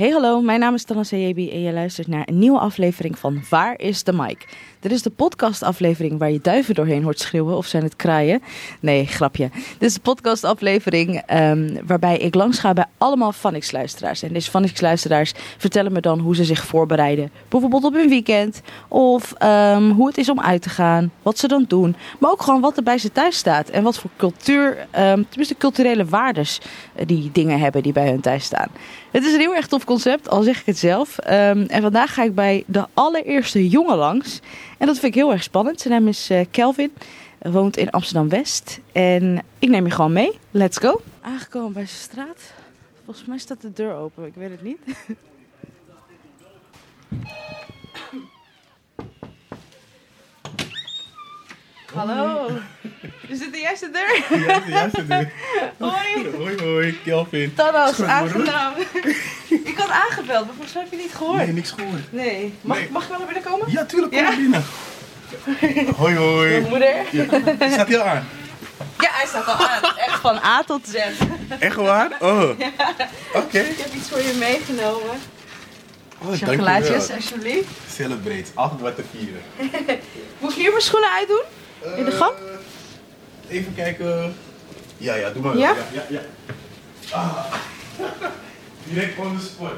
Hey hallo, mijn naam is Tana Seyebi en je luistert naar een nieuwe aflevering van Waar is de Mike? Dit is de podcastaflevering waar je duiven doorheen hoort schreeuwen of zijn het kraaien? Nee, grapje. Dit is de podcastaflevering um, waarbij ik langs ga bij allemaal Phonics-luisteraars. En deze Phonics-luisteraars vertellen me dan hoe ze zich voorbereiden. Bijvoorbeeld op hun weekend of um, hoe het is om uit te gaan, wat ze dan doen. Maar ook gewoon wat er bij ze thuis staat en wat voor cultuur, um, tenminste culturele waardes uh, die dingen hebben die bij hun thuis staan. Het is een heel erg tof concept, al zeg ik het zelf. Um, en vandaag ga ik bij de allereerste jongen langs. En dat vind ik heel erg spannend. Zijn naam is uh, Kelvin, woont in Amsterdam-West. En ik neem je gewoon mee. Let's go. Aangekomen bij zijn straat. Volgens mij staat de deur open, ik weet het niet. Hallo. Is dit de juiste deur? Ja, de juiste deur. Hoi. Hoi, hoi, Kelvin. Goed, aangenaam. ik had aangebeld, maar volgens mij heb je niet gehoord. Nee, niks gehoord. Nee. Mag, Nee. mag ik wel naar binnen komen? Ja, tuurlijk, kom Ja? binnen. Hoi, hoi. Moeder. Ja. Staat hij al aan? Ja, hij staat al aan. Echt van A tot Z. Echt waar? Oh, oké. Ik heb iets voor je meegenomen. Oh, Chocolaatjes, alsjeblieft. Celebrate, altijd wat te vieren. Moet ik hier mijn schoenen uitdoen? In de gang? Eh, even kijken. Ja, ja, doe maar. Ja? Ja, ja. ja. Ah. Direct on the spot.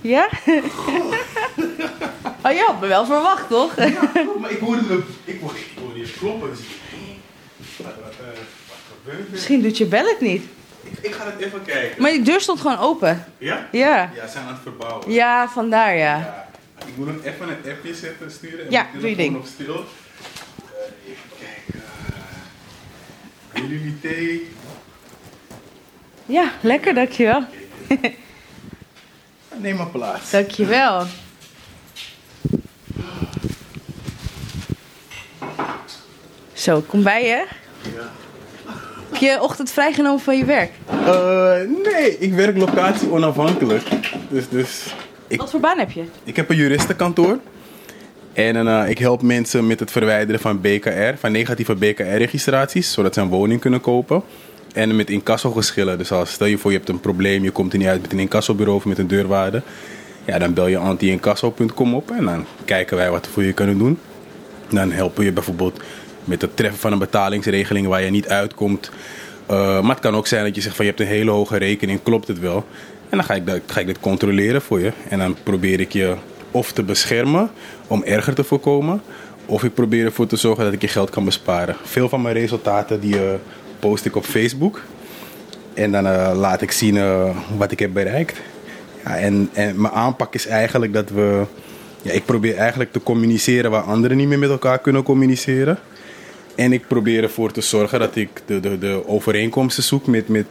Ja? oh, je had me wel verwacht, toch? Ja, maar ik hoorde, hem, ik hoorde, ik hoorde je kloppen. Dus ik- wat, wat, eh, wat gebeurt er? Misschien doet je bel het niet. Ik, ik ga het even kijken. Maar die deur stond gewoon open. Ja? Ja. Ja, ze zijn aan het verbouwen. Ja, vandaar ja. Ja, ik moet hem even een appje zetten, sturen. En Ja, doe je ding. op stil. Eh, even kijken. Willen jullie thee? Ja, lekker, dankjewel. Neem maar plaats. Dankjewel. Zo, kom bij je. Ja. Heb je ochtend vrijgenomen van je werk? Eh, nee, ik werk locatie onafhankelijk. Dus, dus ik, Wat voor baan heb je? ik heb een juristenkantoor. En eh, ik help mensen met het verwijderen van BKR, van negatieve BKR-registraties, zodat ze een woning kunnen kopen. En met incassogeschillen. Dus als stel je voor je hebt een probleem, je komt er niet uit met een incassobureau of met een deurwaarde. Ja, dan bel je antiincasso.com op en dan kijken wij wat we voor je kunnen doen. Dan helpen we je bijvoorbeeld met het treffen van een betalingsregeling waar je niet uitkomt. Uh, maar het kan ook zijn dat je zegt van je hebt een hele hoge rekening, klopt het wel? En dan ga ik, dat, ga ik dit controleren voor je. En dan probeer ik je of te beschermen om erger te voorkomen. Of ik probeer ervoor te zorgen dat ik je geld kan besparen. Veel van mijn resultaten die, uh, post ik op Facebook. En dan uh, laat ik zien uh, wat ik heb bereikt. Ja, en, en mijn aanpak is eigenlijk dat we... Ja, ik probeer eigenlijk te communiceren waar anderen niet meer met elkaar kunnen communiceren. En ik probeer ervoor te zorgen dat ik de, de, de overeenkomsten zoek met, met,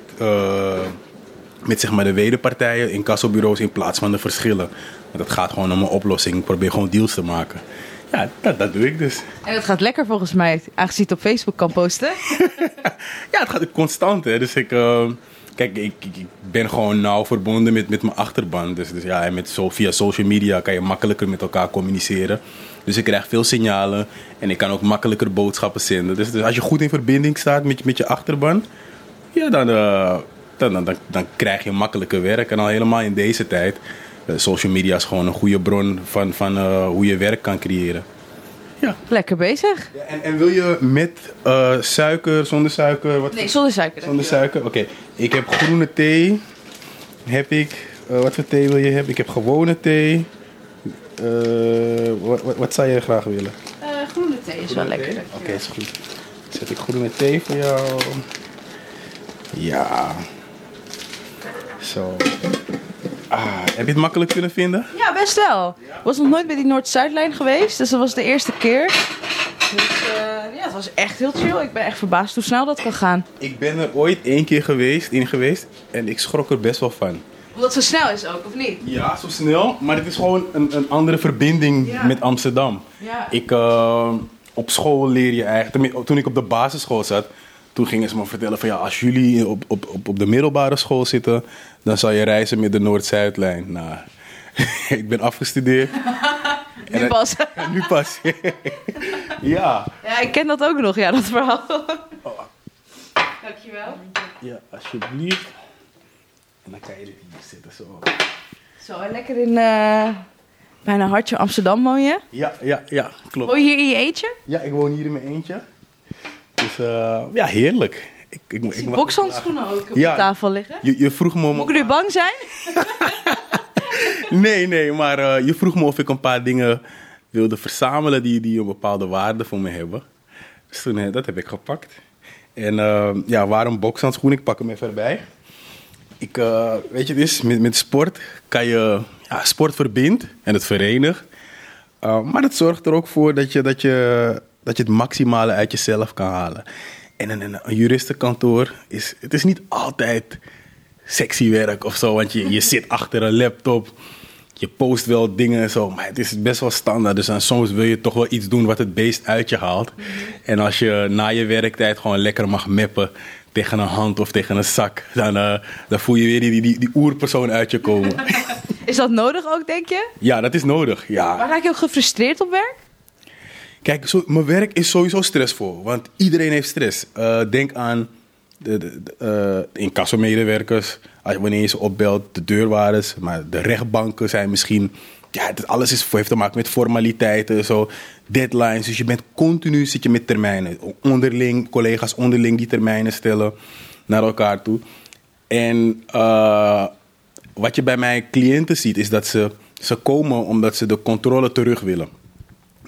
met zeg maar de wederpartijen in kassobureaus in plaats van de verschillen. Want het gaat gewoon om een oplossing. Ik probeer gewoon deals te maken. Ja, dat, dat doe ik dus. En het gaat lekker volgens mij, aangezien je het op Facebook kan posten. ja, het gaat constant. Hè. Dus ik, uh, kijk, ik, ik, ben gewoon nauw verbonden met, met mijn achterban. Dus, dus ja, en met zo, via social media kan je makkelijker met elkaar communiceren. Dus ik krijg veel signalen en ik kan ook makkelijker boodschappen zenden. Dus, dus als je goed in verbinding staat met, met je achterban, ja, dan, uh, dan, dan, dan, dan, krijg je makkelijker werk. En al helemaal in deze tijd, uh, social media is gewoon een goede bron van, van uh, hoe je werk kan creëren. Ja. Lekker bezig. Ja, en, en, wil je met uh, suiker, zonder suiker? Wat nee, zonder suiker. Zonder suiker, oké. Okay. Ik heb groene thee. Heb ik. Uh, wat voor thee wil je hebben? Ik heb gewone thee. Uh, wat, wat, wat, zou je graag willen? Uh, groene thee is groene wel lekker. Oké, okay, is goed. Dan zet ik groene thee voor jou. Ja. Zo. Ah, heb je het makkelijk kunnen vinden? Ja, best wel. Ik was nog nooit bij die Noord-Zuidlijn geweest, dus dat was de eerste keer. Dus uh, ja, het was echt heel chill. Ik ben echt verbaasd hoe snel dat kan gaan. Ik ben er ooit één keer geweest, in geweest en ik schrok er best wel van. Omdat het zo snel is ook, of niet? Ja, zo snel, maar het is gewoon een, een andere verbinding ja. met Amsterdam. Ja. Ik, uh, op school leer je eigenlijk, toen ik op de basisschool zat, toen gingen ze me vertellen van ja, als jullie op, op, op, op de middelbare school zitten, dan zal je reizen met de Noord-Zuidlijn. Nou, ik ben afgestudeerd. nu en, pas. En nu pas. ja. Ja, ik ken dat ook nog, ja, dat verhaal. Oh. Dankjewel. Ja, alsjeblieft. En dan kan je dit hier zitten zo. Zo, en lekker in uh, bijna hartje Amsterdam woon je? Ja, ja, ja, klopt. Woon je hier in je eentje? Ja, ik woon hier in mijn eentje. Dus uh, ja, heerlijk. Ik, ik, ik, ik bokshandschoenen ook op ja, de tafel liggen. Je, je vroeg me om... Moet ik nu bang zijn? nee, nee, maar uh, je vroeg me of ik een paar dingen wilde verzamelen die, die een bepaalde waarde voor me hebben. Dus toen, dat heb ik gepakt. En uh, ja, waarom bokshandschoenen? Ik pak hem even erbij. Ik, uh, weet je, dus met, met sport kan je, ja, sport verbindt en het verenigt. Maar het zorgt er ook voor dat je, dat, je, dat je het maximale uit jezelf kan halen. En een, een juristenkantoor is, het is niet altijd sexy werk of zo, want je, je zit achter een laptop. Je post wel dingen en zo, maar het is best wel standaard. Dus dan soms wil je toch wel iets doen wat het beest uit je haalt. En als je na je werktijd gewoon lekker mag mappen tegen een hand of tegen een zak, dan, uh, dan voel je weer die, die, die oerpersoon uit je komen. is dat nodig ook, denk je? Ja, dat is nodig. Ja. Maar raak je ook gefrustreerd op werk? Kijk, zo, mijn werk is sowieso stressvol, want iedereen heeft stress. Uh, denk aan de, de, incassomedewerkers, wanneer je ze opbelt, de deurwaarders, maar de rechtbanken zijn misschien ja, alles is, heeft te maken met formaliteiten, zo, deadlines. Dus je bent continu zit je met termijnen. Onderling, collega's onderling die termijnen stellen naar elkaar toe. En uh, wat je bij mijn cliënten ziet, is dat ze, ze komen omdat ze de controle terug willen.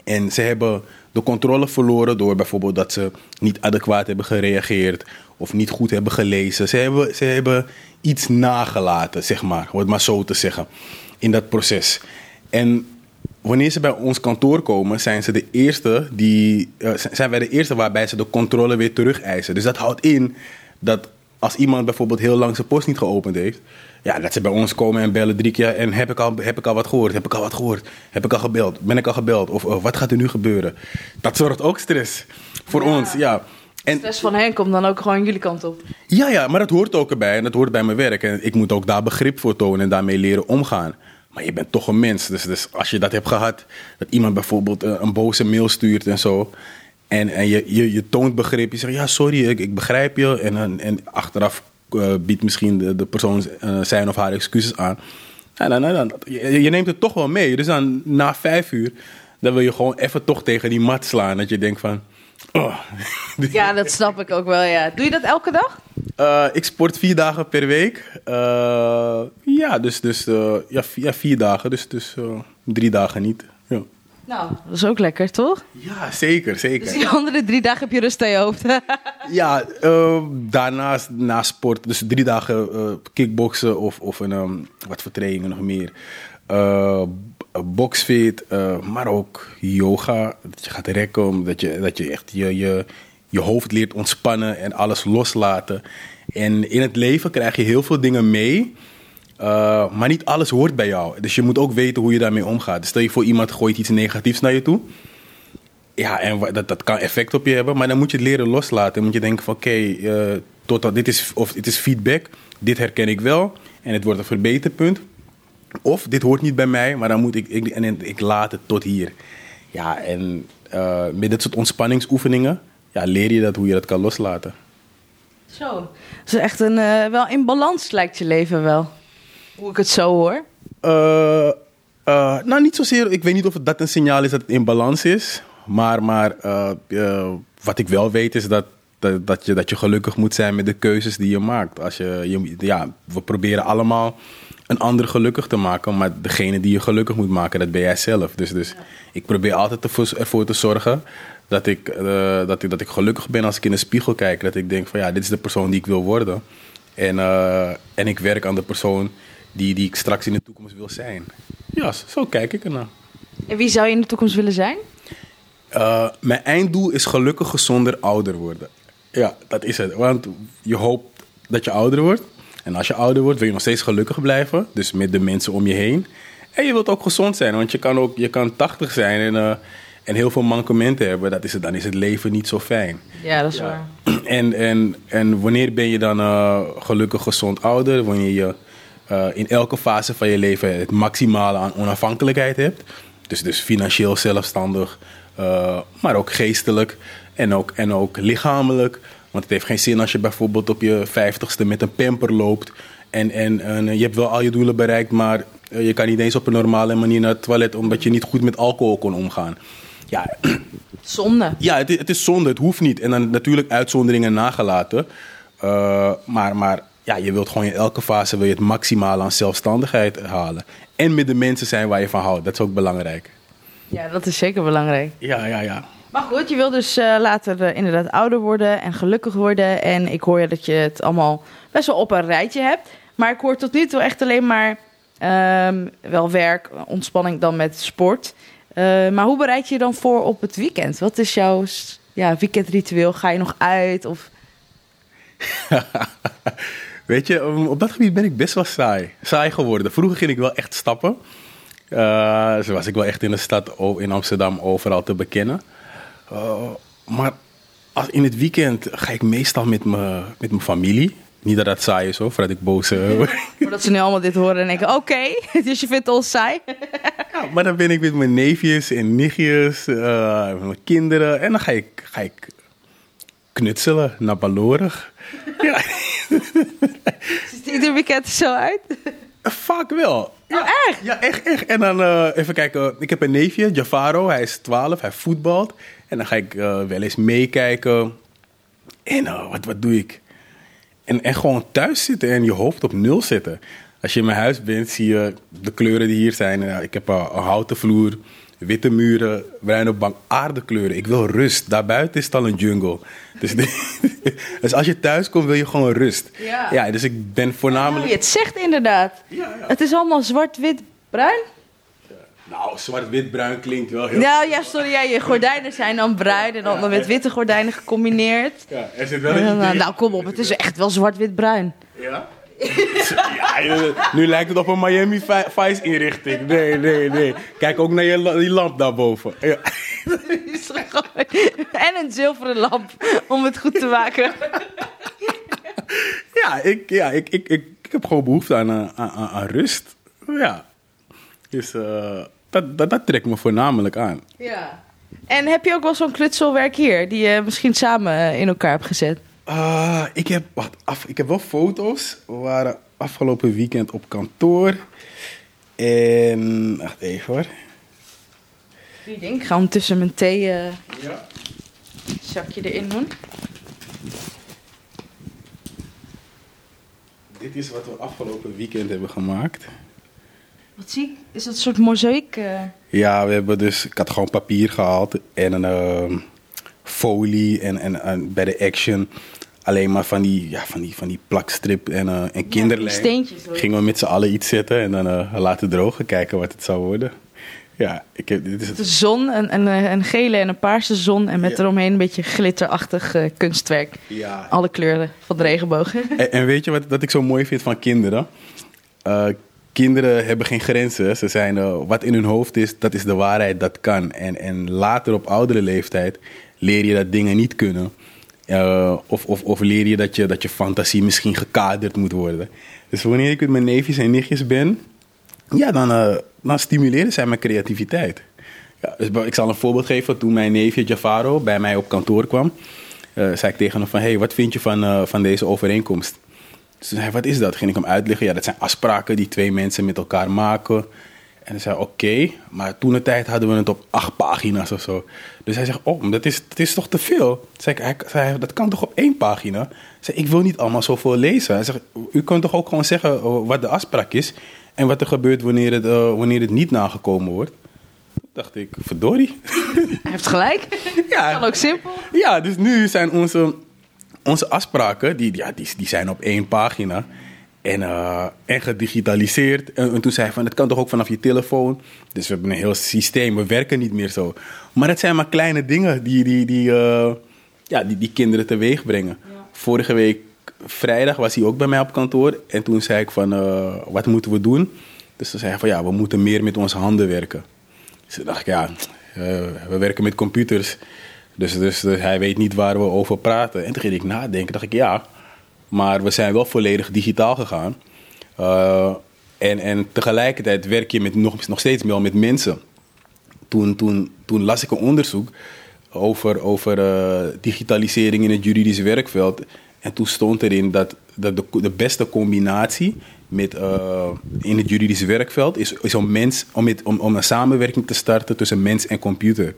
En ze hebben de controle verloren door bijvoorbeeld dat ze niet adequaat hebben gereageerd of niet goed hebben gelezen. Ze hebben, ze hebben iets nagelaten, zeg maar, om het maar zo te zeggen, in dat proces. En wanneer ze bij ons kantoor komen, zijn, ze de eerste die, uh, zijn wij de eerste waarbij ze de controle weer terug eisen. Dus dat houdt in dat als iemand bijvoorbeeld heel lang zijn post niet geopend heeft, ja, dat ze bij ons komen en bellen drie keer en heb ik al, heb ik al wat gehoord, heb ik al wat gehoord, heb ik al gebeld, ben ik al gebeld of wat gaat er nu gebeuren? Dat zorgt ook stress voor ons, ja. En, stress van hen komt dan ook gewoon jullie kant op. Ja, ja, maar dat hoort ook erbij en dat hoort bij mijn werk. En ik moet ook daar begrip voor tonen en daarmee leren omgaan. Maar je bent toch een mens. Dus, dus als je dat hebt gehad, dat iemand bijvoorbeeld een, een boze mail stuurt en zo. En, en je, je, je toont begrip. Je zegt, ja, sorry, ik, ik begrijp je. En, en achteraf uh, biedt misschien de, de persoon uh, zijn of haar excuses aan. En dan, dan, je, je, neemt het toch wel mee. Dus dan na vijf uur, dan wil je gewoon even toch tegen die mat slaan. Dat je denkt van... Oh. Ja, dat snap ik ook wel, ja. Doe je dat elke dag? Uh, ik sport vier dagen per week. Uh, ja, dus, dus uh, ja, vier, ja, vier dagen. Dus, dus drie dagen niet. Nou, dat is ook lekker, toch? Ja, zeker, zeker. Dus die andere drie dagen heb je rust aan je hoofd. ja, daarnaast, na sport, dus drie dagen kickboksen of, of een, um, wat voor trainingen nog meer. boxfit, maar ook yoga. Dat je gaat rekken, dat je, dat je echt je, je, je hoofd leert ontspannen en alles loslaten. En in het leven krijg je heel veel dingen mee. Uh, maar niet alles hoort bij jou. Dus je moet ook weten hoe je daarmee omgaat. Dus stel je voor iemand gooit iets negatiefs naar je toe. Ja, en dat, dat kan effect op je hebben. Maar dan moet je het leren loslaten. Dan moet je denken van oké, okay, uh, totdat dit is, of dit is feedback. Dit herken ik wel. En het wordt een verbeterpunt. Of dit hoort niet bij mij, maar dan moet ik, ik en ik laat het tot hier. Ja, en uh, met dit soort ontspanningsoefeningen ja, leer je dat hoe je dat kan loslaten. Zo, dus echt een, wel in balans lijkt je leven wel. Hoe ik het zo hoor. Uh, uh, nou, niet zozeer. Ik weet niet of dat een signaal is dat het in balans is. Maar, maar wat ik wel weet is dat, dat, dat, je, dat je gelukkig moet zijn met de keuzes die je maakt. Als je, je, ja, we proberen allemaal een ander gelukkig te maken. Maar degene die je gelukkig moet maken, dat ben jij zelf. Dus, dus ik probeer altijd ervoor te zorgen dat ik, dat, ik, dat ik gelukkig ben als ik in de spiegel kijk. Dat ik denk van ja, dit is de persoon die ik wil worden. En, uh, en ik werk aan de persoon die, die ik straks in de toekomst wil zijn. Ja, zo kijk ik ernaar. En wie zou je in de toekomst willen zijn? Uh, mijn einddoel is gelukkig gezonder ouder worden. Ja, dat is het. Want je hoopt dat je ouder wordt. En als je ouder wordt, wil je nog steeds gelukkig blijven. Dus met de mensen om je heen. En je wilt ook gezond zijn. Want je kan ook je kan 80 zijn en, uh, en heel veel mankementen hebben. Dat is het, dan is het leven niet zo fijn. Ja, dat is ja. waar. En, en, en wanneer ben je dan uh, gelukkig gezond ouder? Wanneer je uh, in elke fase van je leven het maximale aan onafhankelijkheid hebt. Dus, dus financieel zelfstandig, maar ook geestelijk en ook, en ook lichamelijk. Want het heeft geen zin als je bijvoorbeeld op je vijftigste met een pamper loopt En, en, en je hebt wel al je doelen bereikt, maar eh, je kan niet eens op een normale manier naar het toilet omdat je niet goed met alcohol kon omgaan. Ja, Zonde. ja het, is, het is zonde, het hoeft niet. En dan natuurlijk uitzonderingen nagelaten. Eh, maar maar ja, je wilt gewoon in elke fase wil je het maximale aan zelfstandigheid halen. En met de mensen zijn waar je van houdt, dat is ook belangrijk. Ja, dat is zeker belangrijk. Ja, ja, ja. Maar goed, je wil dus eh, later eh, inderdaad ouder worden en gelukkig worden. En ik hoor je dat je het allemaal best wel op een rijtje hebt. Maar ik hoor tot nu toe echt alleen maar ehm, wel werk, ontspanning dan met sport. Eh, maar hoe bereid je je dan voor op het weekend? Wat is jouw ja, weekendritueel? Ga je nog uit? Of... Weet je, op dat gebied ben ik best wel saai. Saai geworden. Vroeger ging ik wel echt stappen. Eh, zo was ik wel echt in de stad, in Amsterdam, overal te bekennen. Eh, maar als, in het weekend ga ik meestal met mijn met mijn familie. Niet dat dat saai is hoor, voordat ik boos eh, word. Voordat ze nu allemaal dit horen en denken, oké, dus je vindt ons saai? Ja, maar dan ben ik met mijn neefjes en nichtjes, met mijn kinderen. En dan ga ik, ga ik knutselen naar Balorig. Ja, Ziet het ieder weekend er zo uit? vaak wel. Oh, echt? Ja, echt, echt. En dan eh, even kijken. Ik heb een neefje, Javaro. Hij is 12, hij voetbalt. En dan ga ik eh, wel eens meekijken. En eh, wat, wat doe ik? En, en gewoon thuis zitten en je hoofd op nul zetten. Als je in mijn huis bent, zie je de kleuren die hier zijn. Ja, ik heb een houten vloer, witte muren, bruine bank, aardekleuren. Ik wil rust. Daarbuiten is het al een jungle. Dus, dus als je thuis komt, wil je gewoon rust. Ja. ja dus ik ben Nou, voornamelijk... je het zegt inderdaad. Ja, ja. Het is allemaal zwart, wit, bruin. Nou, zwart-wit-bruin klinkt wel heel... Nou ja, sorry, ja, je gordijnen zijn dan bruin en dan met witte gordijnen gecombineerd. Ja, er zit wel een Nou, idee... nou, kom op, het is echt wel zwart-wit-bruin. Ja? Ja, nu lijkt het op een Miami Vi- Vice inrichting. Nee, nee, nee. Kijk ook naar je, die lamp daarboven. Ja. en een zilveren lamp om het goed te maken. Ja, ik, ja ik, ik, ik, ik heb gewoon behoefte aan, eh, aan, aan, aan rust. Ja. Dus eh, dat, dat, dat trekt me voornamelijk aan. Ja. En heb je ook wel zo'n knutselwerk hier, die je misschien samen in elkaar hebt gezet? Ah, ik, heb, wacht, af, ik heb wel foto's. We waren afgelopen weekend op kantoor. En, wacht even hoor. Ik denk, ik ga ondertussen mijn thee eh, Ja. zakje erin doen. Dit is wat we afgelopen weekend hebben gemaakt. Wat zie ik? Is dat een soort mozaïek? eh? Ja, we hebben dus, ik had gewoon papier gehaald en een ehm, folie en, en, en bij de action alleen maar van die, ja, van die, van die plakstrip en, eh en kinderlijm. steentjes, hoor. Gingen we met z'n allen iets zetten en dan eh, laten drogen, kijken wat het zou worden. Ja, ik heb, dit is De zon, een, een, een gele en een paarse zon en met Ja. eromheen een beetje glitterachtig eh, kunstwerk. Ja. Alle kleuren van de regenboog. En, en weet je wat, wat ik zo mooi vind van kinderen? Eh, kinderen hebben geen grenzen. Ze zijn, eh, wat in hun hoofd is, dat is de waarheid, dat kan. En, en later op oudere leeftijd leer je dat dingen niet kunnen. Eh, of, of, leer je dat, je dat je fantasie misschien gekaderd moet worden. Dus wanneer ik met mijn neefjes en nichtjes ben, ja, dan, eh, dan stimuleren zij mijn creativiteit. Ja, dus ik zal een voorbeeld geven. Toen mijn neefje Javaro bij mij op kantoor kwam, eh, zei ik tegen hem van... hey, wat vind je van, van deze overeenkomst? Dus zei hij, wat is dat? Ging ik hem uitleggen. Ja, dat zijn afspraken die twee mensen met elkaar maken. En hij zei, oké. Maar toen de tijd hadden we het op acht pagina's of zo. Dus hij zegt, oh, dat is, dat is toch te veel? Zei ik, hij zei, dat kan toch op één pagina? Ik zei, ik wil niet allemaal zoveel lezen. Hij zegt, u kunt toch ook gewoon zeggen eh, wat de afspraak is... en wat er gebeurt wanneer het, eh, wanneer het niet nagekomen wordt. Dacht ik, verdorie. Hij heeft gelijk. Ja. Kan ook simpel. Ja, dus nu zijn onze, onze afspraken, die, ja, die, die zijn op één pagina. En, eh, en gedigitaliseerd. En, en toen zei hij van, het kan toch ook vanaf je telefoon. Dus we hebben een heel systeem, we werken niet meer zo. Maar het zijn maar kleine dingen die, die, die, eh, ja, die, die kinderen teweeg brengen. Vorige week, vrijdag, was hij ook bij mij op kantoor. En toen zei ik van, eh, wat moeten we doen? Dus toen zei hij van, ja, we moeten meer met onze handen werken. Dus toen dacht ik, ja, we werken met computers. Dus, dus, dus hij weet niet waar we over praten. En toen ging ik nadenken, dacht ik, ja, maar we zijn wel volledig digitaal gegaan. Eh, en, en tegelijkertijd werk je met, nog, nog steeds wel met mensen. Toen, toen, toen las ik een onderzoek over, over eh, digitalisering in het juridische werkveld. En toen stond erin dat de, de, beste combinatie met, eh, in het juridische werkveld is, is om, mens, om, met, om, om een samenwerking te starten tussen mens en computer.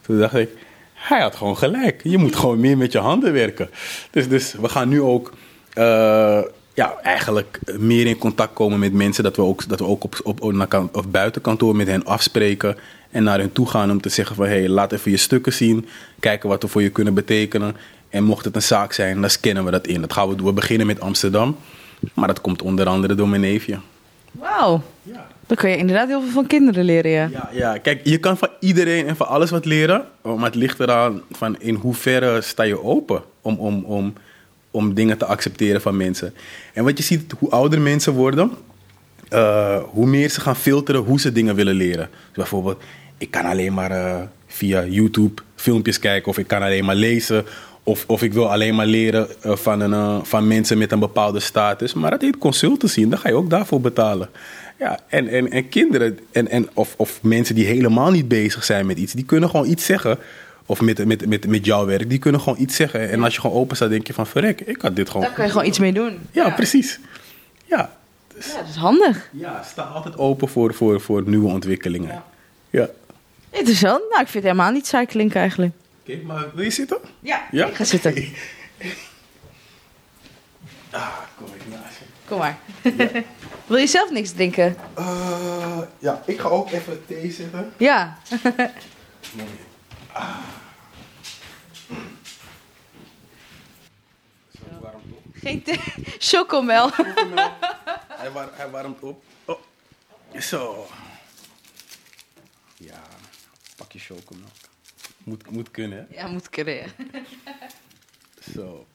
Toen dacht ik, hij had gewoon gelijk. Je moet gewoon meer met je handen werken. Dus, dus we gaan nu ook eh, ja, eigenlijk meer in contact komen met mensen. Dat we ook, dat we ook op, op, op, op buiten kantoor met hen afspreken. En naar hen toe gaan om te zeggen van... hé, hey, laat even je stukken zien. Kijken wat we voor je kunnen betekenen. En mocht het een zaak zijn, dan scannen we dat in. Dat gaan we doen. We beginnen met Amsterdam. Maar dat komt onder andere door mijn neefje. Wauw. Ja. Dan kun je inderdaad heel veel van kinderen leren, ja. ja. Ja, kijk, je kan van iedereen en van alles wat leren. Maar het ligt eraan van in hoeverre sta je open om, om, om, om dingen te accepteren van mensen. En wat je ziet, hoe ouder mensen worden, uh, hoe meer ze gaan filteren hoe ze dingen willen leren. Dus bijvoorbeeld, ik kan alleen maar uh, via YouTube filmpjes kijken of ik kan alleen maar lezen of, of ik wil alleen maar leren uh, van, een, van mensen met een bepaalde status. Maar dat heet consultancy en dan ga je ook daarvoor betalen. Ja, en, en, en kinderen en, en, of, of mensen die helemaal niet bezig zijn met iets, die kunnen gewoon iets zeggen. Of met, met, met, met jouw werk, die kunnen gewoon iets zeggen. En als je gewoon open staat, denk je van verrek, ik had dit gewoon. Daar kan je gewoon iets mee doen. Ja, precies. Ja, dus, ja, dat is handig. Ja, sta altijd open voor, voor, voor nieuwe ontwikkelingen. Ja. ja. Interessant. Nou, ik vind het helemaal niet cycling eigenlijk. Oké, maar wil je zitten? Ja, ja? ik ga zitten. ah, kom ik naast je. Kom maar. Ja. wil je zelf niks drinken? Uh, ja, ik ga ook even thee zetten. Ja. ah. Geen thee. Chocomel. Chocomel. hij, war, hij warmt op. Oh. Zo. Ja, pak je chocomel. Moet, moet kunnen. Ja, moet kunnen. Ja. Zo.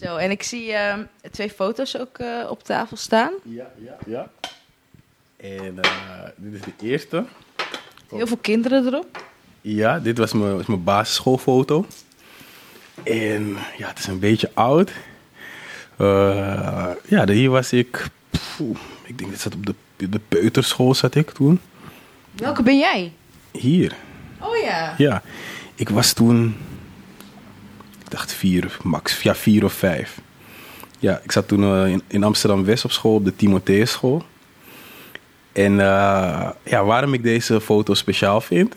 Zo, en ik zie uh, twee foto's ook uh, op tafel staan. Ja, ja, ja. En uh, dit is de eerste. Heel veel kinderen erop. Ja, dit was mijn, was mijn basisschoolfoto. En ja, het is een beetje oud. Ja, hier was ik. Ik denk dat zat op de, de peuterschool zat ik toen. Welke ben jij? Hier. Oh ja. Ja, ik was toen, ik dacht vier, max, ja vier of vijf. Ja, ik zat toen uh, in, in Amsterdam-West op school, op de Timotheus school. En uh, ja, waarom ik deze foto speciaal vind,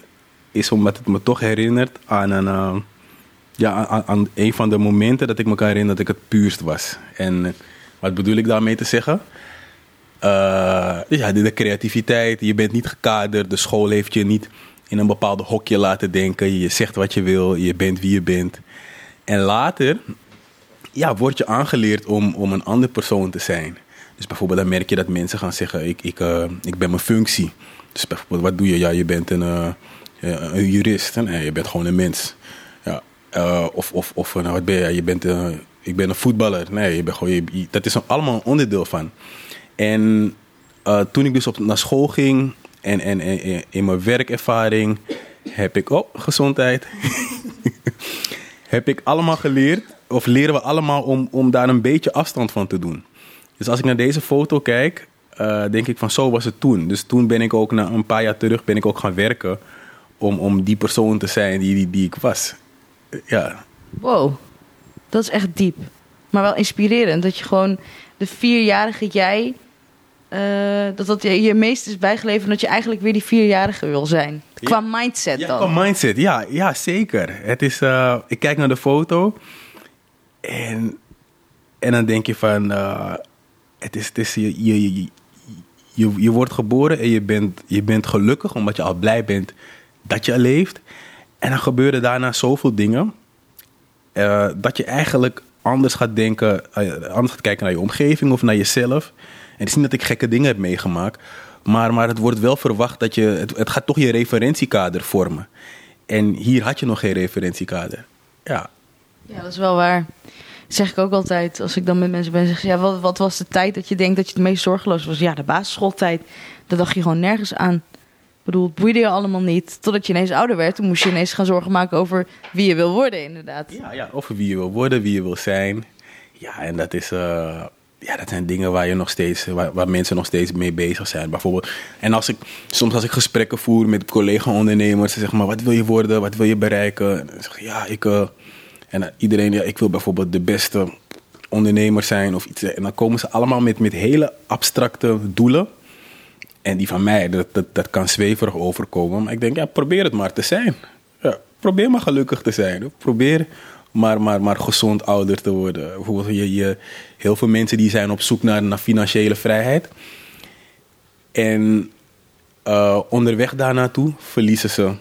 is omdat het me toch herinnert aan een, uh, ja, aan, een van de momenten dat ik me kan herinneren dat ik het puurst was. En wat bedoel ik daarmee te zeggen? ja, de creativiteit, je bent niet gekaderd, de school heeft je niet in een bepaalde hokje laten denken. Je zegt wat je wil, je bent wie je bent. En later ja, word je aangeleerd om, om een andere persoon te zijn. Dus bijvoorbeeld dan merk je dat mensen gaan zeggen, ik, ik, uh, ik ben mijn functie. Dus bijvoorbeeld, wat doe je? Ja, je bent een, een jurist. Nee, je bent gewoon een mens. Uh, of of, of nou, wat ben je? je bent, ik ben een voetballer. Nee, je bent gewoon, je, dat is allemaal een onderdeel van. En toen ik dus op, naar school ging en, en, en in mijn werkervaring heb ik, oh, gezondheid. heb ik allemaal geleerd, of leren we allemaal om, om daar een beetje afstand van te doen. Dus als ik naar deze foto kijk, uh, denk ik van zo was het toen. Dus toen ben ik ook na een paar jaar terug ben ik ook gaan werken om, om die persoon te zijn die, die ik was. Ja. Wow, dat is echt diep. Maar wel inspirerend dat je gewoon de vierjarige jij uh, dat dat je, je meest is bijgeleverd dat je eigenlijk weer die vierjarige wil zijn. Qua mindset dan. Ja, qua mindset, ja, ja zeker. Het is, uh, ik kijk naar de foto en, en dan denk je van, uh, het is, het is je, je, je, je, je wordt geboren en je bent, je bent gelukkig omdat je al blij bent dat je leeft. En dan gebeuren daarna zoveel dingen dat je eigenlijk anders gaat denken, anders gaat kijken naar je omgeving of naar jezelf. En het is niet dat ik gekke dingen heb meegemaakt. Maar, maar het wordt wel verwacht dat je. Het, het gaat toch je referentiekader vormen. En hier had je nog geen referentiekader. Ja. Ja, dat is wel waar. Dat zeg ik ook altijd. Als ik dan met mensen ben, zeg ja, wat, wat was de tijd dat je denkt dat je het meest zorgeloos was? Ja, de basisschooltijd. Daar dacht je gewoon nergens aan. Bedoel, het boeide je allemaal niet. Totdat je ineens ouder werd. Toen moest je ineens gaan zorgen maken over wie je wil worden, inderdaad. Ja, ja over wie je wil worden, wie je wil zijn. Ja, en dat is. Uh, ja, dat zijn dingen waar, je nog steeds, waar, mensen nog steeds mee bezig zijn. Bijvoorbeeld. En als ik, soms als ik gesprekken voer met collega-ondernemers, ze zeggen maar, wat wil je worden, wat wil je bereiken? En dan zeg ik, ja, ik, uh, en iedereen, ja, ik wil bijvoorbeeld de beste ondernemers zijn of iets. En dan komen ze allemaal met, met hele abstracte doelen. En die van mij, dat, dat, dat kan zweverig overkomen. Maar ik denk, ja, probeer het maar te zijn. Ja, probeer maar gelukkig te zijn. Probeer maar, maar, maar gezond ouder te worden. Bijvoorbeeld, je, je, heel veel mensen die zijn op zoek naar, naar financiële vrijheid. En uh, onderweg daarnaartoe verliezen ze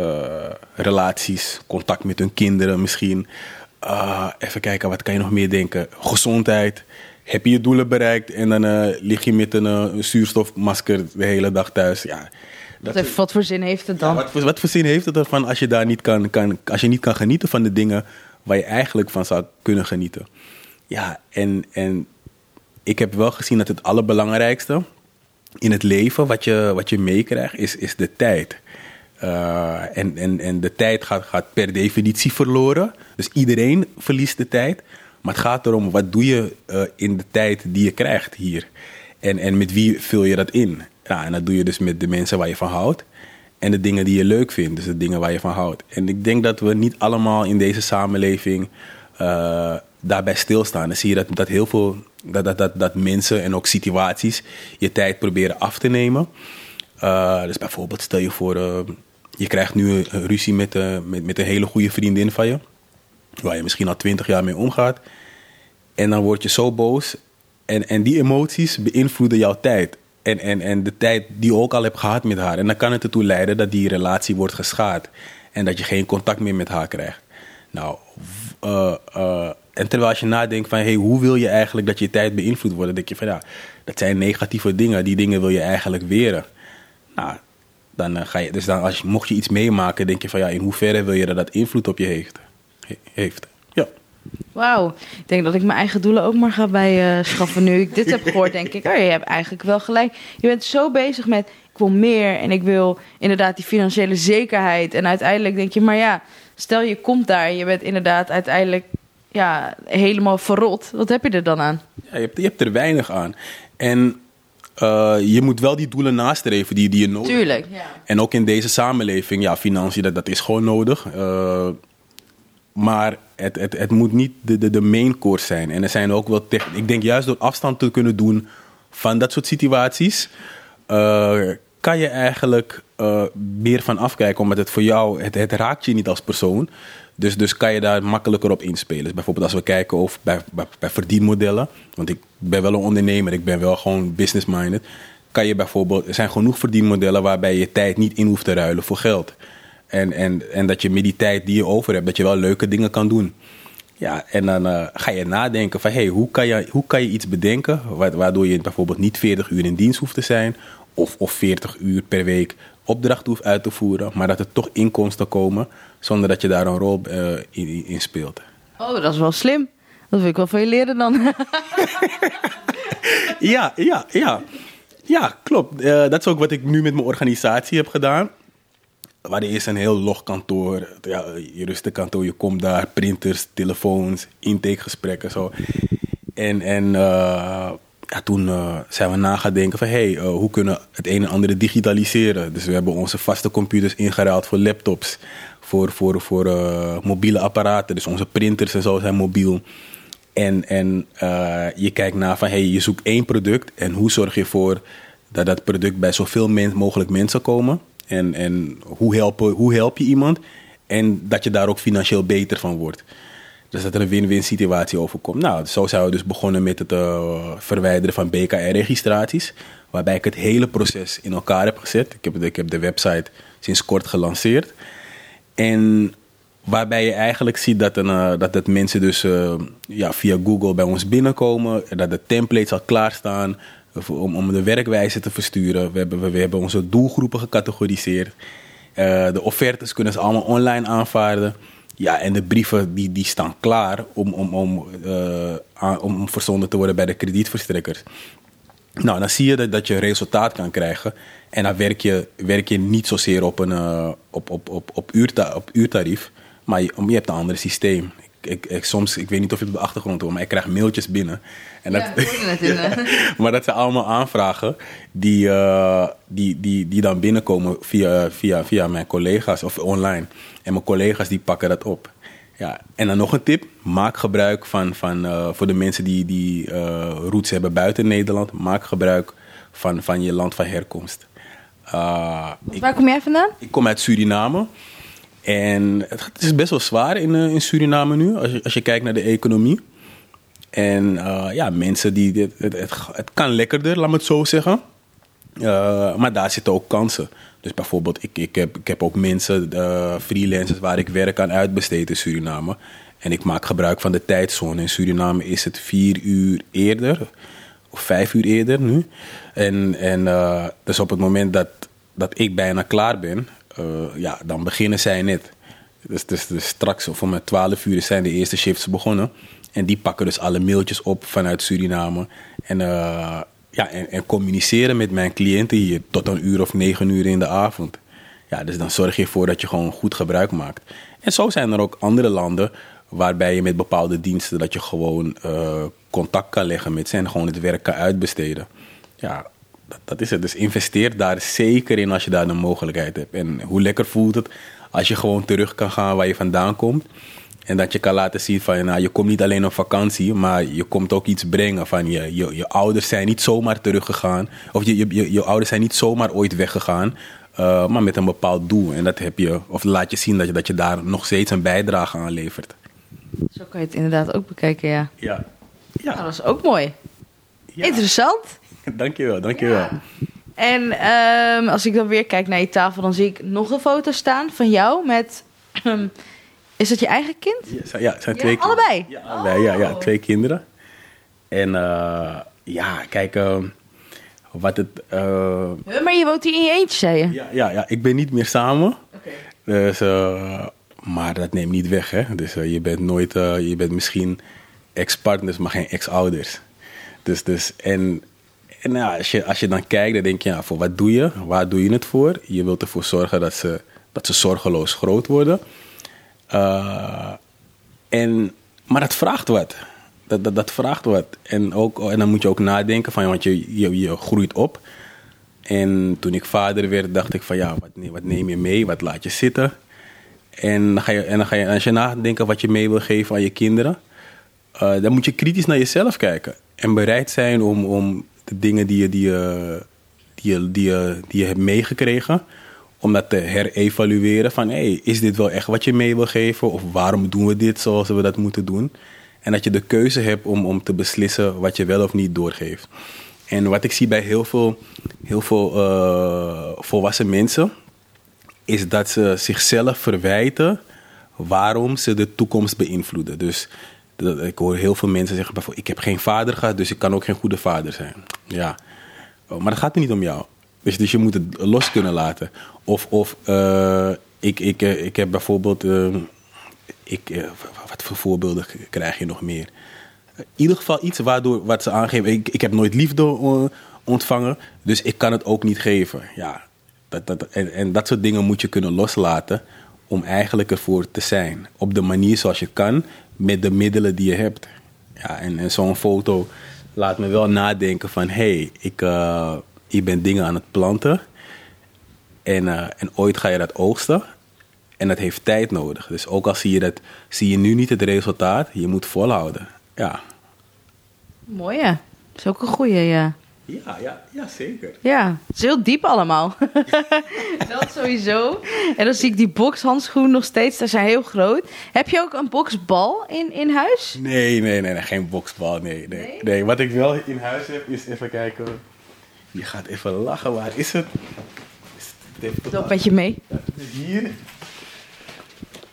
uh, relaties, contact met hun kinderen misschien. Uh, even kijken, wat kan je nog meer denken? Gezondheid. Heb je je doelen bereikt en dan lig je met een, een, zuurstofmasker de hele dag thuis. Ja, dat, wat voor zin heeft het dan? wat, voor, wat, voor, zin heeft het ervan als je daar niet kan, kan, als je niet kan genieten van de dingen waar je eigenlijk van zou kunnen genieten? Ja, en, en ik heb wel gezien dat het allerbelangrijkste in het leven wat je, wat je meekrijgt, is, is de tijd. Uh, en, en, en de tijd gaat, gaat per definitie verloren. Dus iedereen verliest de tijd. Maar het gaat erom, wat doe je uh, in de tijd die je krijgt hier? En, en met wie vul je dat in? Ja, en dat doe je dus met de mensen waar je van houdt. En de dingen die je leuk vindt, dus de dingen waar je van houdt. En ik denk dat we niet allemaal in deze samenleving uh, daarbij stilstaan. Dan zie je dat, dat heel veel dat, dat, dat, dat mensen en ook situaties je tijd proberen af te nemen. Uh, dus bijvoorbeeld, stel je voor, je krijgt nu een ruzie met, met, met een hele goede vriendin van je, waar je misschien al twintig jaar mee omgaat. En dan word je zo boos. En, en die emoties beïnvloeden jouw tijd. En, en, en de tijd die je ook al hebt gehad met haar. En dan kan het ertoe leiden dat die relatie wordt geschaad. En dat je geen contact meer met haar krijgt. Nou, en terwijl als je nadenkt van hey, hoe wil je eigenlijk dat je tijd beïnvloed wordt, dan denk je van ja, dat zijn negatieve dingen. Die dingen wil je eigenlijk weren. Nou, dan uh, ga je, dus dan als mocht je iets meemaken, denk je van ja, in hoeverre wil je dat dat invloed op je heeft? Heeft. Ja. Wauw, ik denk dat ik mijn eigen doelen ook maar ga bij uh, schaffen. Nu ik dit heb gehoord, denk ik, oh, je hebt eigenlijk wel gelijk. Je bent zo bezig met, ik wil meer en ik wil inderdaad die financiële zekerheid. En uiteindelijk denk je, maar ja, stel je komt daar en je bent inderdaad uiteindelijk ja, helemaal verrot. Wat heb je er dan aan? Ja, je, hebt, je hebt er weinig aan. En uh, je moet wel die doelen nastreven die, die je nodig hebt. Tuurlijk, ja. En ook in deze samenleving, ja, financiën, dat, dat is gewoon nodig. Uh, maar het, het, het moet niet de, de, de main course zijn. En er zijn ook wel Ik denk juist door afstand te kunnen doen van dat soort situaties. Uh, kan je eigenlijk meer van afkijken, omdat het voor jou, het, het raakt je niet als persoon. Dus, dus kan je daar makkelijker op inspelen. Dus bijvoorbeeld als we kijken of bij, bij, bij verdienmodellen. Want ik ben wel een ondernemer, ik ben wel gewoon business-minded. Kan je bijvoorbeeld, er zijn genoeg verdienmodellen waarbij je tijd niet in hoeft te ruilen voor geld. En, en, en dat je met die tijd die je over hebt, dat je wel leuke dingen kan doen. Ja, en dan uh, ga je nadenken van, hey, hoe kan je, hoe kan je iets bedenken waardoor je bijvoorbeeld niet 40 uur in dienst hoeft te zijn of, of 40 uur per week opdracht hoeft uit te voeren, maar dat er toch inkomsten komen zonder dat je daar een rol uh, in, in, speelt. Oh, dat is wel slim. Dat wil ik wel van je leren dan. ja, ja, ja. Ja, klopt. Uh, dat is ook wat ik nu met mijn organisatie heb gedaan. Waar is een heel log kantoor. Ja, je rust kantoor, je komt daar, printers, telefoons, intakegesprekken, zo. En, en uh, ja, toen uh, zijn we na gaan denken van... hey, uh, hoe kunnen het een en andere digitaliseren? Dus we hebben onze vaste computers ingeruild voor laptops... voor, voor, voor mobiele apparaten. Dus onze printers en zo zijn mobiel. En, en je kijkt naar van... hey, je zoekt één product... en hoe zorg je ervoor dat dat product bij zoveel mogelijk mensen komen... en, en hoe, helpen, hoe help je iemand... en dat je daar ook financieel beter van wordt... Dus dat er een win-win situatie overkomt. Nou, zo zijn we dus begonnen met het uh, verwijderen van BKR-registraties. Waarbij ik het hele proces in elkaar heb gezet. Ik heb, ik heb de website sinds kort gelanceerd. En waarbij je eigenlijk ziet dat, een, uh, dat, dat mensen dus uh, ja, via Google bij ons binnenkomen. Dat de templates al klaarstaan om, om de werkwijze te versturen. We hebben, we, hebben onze doelgroepen gecategoriseerd. de offertes kunnen ze allemaal online aanvaarden. Ja, en de brieven die, die staan klaar om, om, om, uh, om verzonden te worden bij de kredietverstrekkers. Nou, dan zie je dat, dat je resultaat kan krijgen. En dan werk je, werk je niet zozeer op, een, uh, op, op, op, op, uurta, op uurtarief, maar je, je hebt een ander systeem. Ik, ik, soms, ik weet niet of je het op de achtergrond hoort, maar ik krijg mailtjes binnen. En dat, ja, ja, maar dat zijn allemaal aanvragen die, uh, die, die, die dan binnenkomen via, via, via mijn collega's of online. En mijn collega's die pakken dat op. Ja, en dan nog een tip. Maak gebruik van, van eh, voor de mensen die, die eh, roots hebben buiten Nederland. Maak gebruik van, van je land van herkomst. Uh, ik, Waar kom jij vandaan? ik kom uit Suriname. En het, is best wel zwaar in, eh, in Suriname nu, als je, als je kijkt naar de economie. En eh, ja, mensen die. Het, het, het kan lekkerder, laat me het zo zeggen. Uh, maar daar zitten ook kansen. Dus bijvoorbeeld, ik, ik, heb, ik heb ook mensen, eh, freelancers waar ik werk aan uitbesteed in Suriname. En ik maak gebruik van de tijdzone. In Suriname is het vier uur eerder, of vijf uur eerder nu. En, en eh, dus op het moment dat, dat ik bijna klaar ben, eh, ja, dan beginnen zij net. Dus, dus, dus straks, of om met 12 uur zijn de eerste shifts begonnen. En die pakken dus alle mailtjes op vanuit Suriname. En, eh, ja, en, en communiceren met mijn cliënten hier tot een uur of negen uur in de avond. Ja, dus dan zorg je ervoor dat je gewoon goed gebruik maakt. En zo zijn er ook andere landen waarbij je met bepaalde diensten dat je gewoon eh, contact kan leggen met ze en gewoon het werk kan uitbesteden. Ja, dat, dat is het. Dus investeer daar zeker in als je daar de mogelijkheid hebt. En hoe lekker voelt het als je gewoon terug kan gaan waar je vandaan komt. En dat je kan laten zien van, nou, je komt niet alleen op vakantie, maar je komt ook iets brengen. Van je, je, je ouders zijn niet zomaar teruggegaan. Of je, je, je, je ouders zijn niet zomaar ooit weggegaan. uh, maar met een bepaald doel. En dat heb je, of laat je zien dat je, dat je daar nog steeds een bijdrage aan levert. Zo kan je het inderdaad ook bekijken, ja. Ja. ja. Nou, dat is ook mooi. Ja. Interessant. Dankjewel, dankjewel. Ja. En um, als ik dan weer kijk naar je tafel, dan zie ik nog een foto staan van jou met. Um, is dat je eigen kind? Ja, ja het zijn twee ja, allebei? Ja, allebei, oh. ja, ja, twee kinderen. En uh, ja, kijk, uh, wat het... Uh, maar je woont hier in je eentje, zei je? Ja, ja, ja ik ben niet meer samen. Okay. Dus, maar dat neemt niet weg, hè. Dus je bent nooit... je bent misschien ex-partners, maar geen ex-ouders. Dus, dus, en ja, als, je, als je dan kijkt, dan denk je, ja, voor wat doe je? Waar doe je het voor? Je wilt ervoor zorgen dat ze, dat ze zorgeloos groot worden. Uh, en, maar dat vraagt wat. Dat, dat, vraagt wat. En, ook, en dan moet je ook nadenken, van, want je, je, je groeit op. En toen ik vader werd, dacht ik van ja, wat, wat neem je mee? Wat laat je zitten? En dan ga je, en dan ga je, als je nadenken wat je mee wil geven aan je kinderen, uh, dan moet je kritisch naar jezelf kijken. En bereid zijn om, om de dingen die je, die, je, die, je, die, je, die je hebt meegekregen, om dat te herevalueren van hey, is dit wel echt wat je mee wil geven of waarom doen we dit zoals we dat moeten doen? En dat je de keuze hebt om, om te beslissen wat je wel of niet doorgeeft. En wat ik zie bij heel veel, heel veel uh, volwassen mensen, is dat ze zichzelf verwijten waarom ze de toekomst beïnvloeden. Dus ik hoor heel veel mensen zeggen bijvoorbeeld, ik heb geen vader gehad, dus ik kan ook geen goede vader zijn. Ja, oh, maar dat gaat er niet om jou. Dus, dus je moet het los kunnen laten. Of, of uh, ik, ik, ik heb bijvoorbeeld, uh, ik, wat voor voorbeelden krijg je nog meer? In ieder geval iets waardoor wat ze aangeven, ik, ik heb nooit liefde ontvangen, dus ik kan het ook niet geven. Ja, dat, dat, en, en dat soort dingen moet je kunnen loslaten om eigenlijk ervoor te zijn. Op de manier zoals je kan, met de middelen die je hebt. Ja, en, zo'n foto laat me wel nadenken van... hé, hey, ik, uh, ik ben dingen aan het planten. En, uh, en ooit ga je dat oogsten. En dat heeft tijd nodig. Dus ook al zie je, dat, zie je nu niet het resultaat, je moet volhouden. Ja. Mooi ja. Dat is ook een goeie, ja. Ja, ja, ja, zeker. Ja, het is heel diep allemaal. dat sowieso. En dan zie ik die bokshandschoen nog steeds, dat zijn heel groot. Heb je ook een boksbal in, in huis? Nee, nee, nee, nee geen boksbal, nee, nee, nee. Nee, wat ik wel in huis heb, is even kijken. Je gaat even lachen, waar is het? Is het Loop met je mee. Hier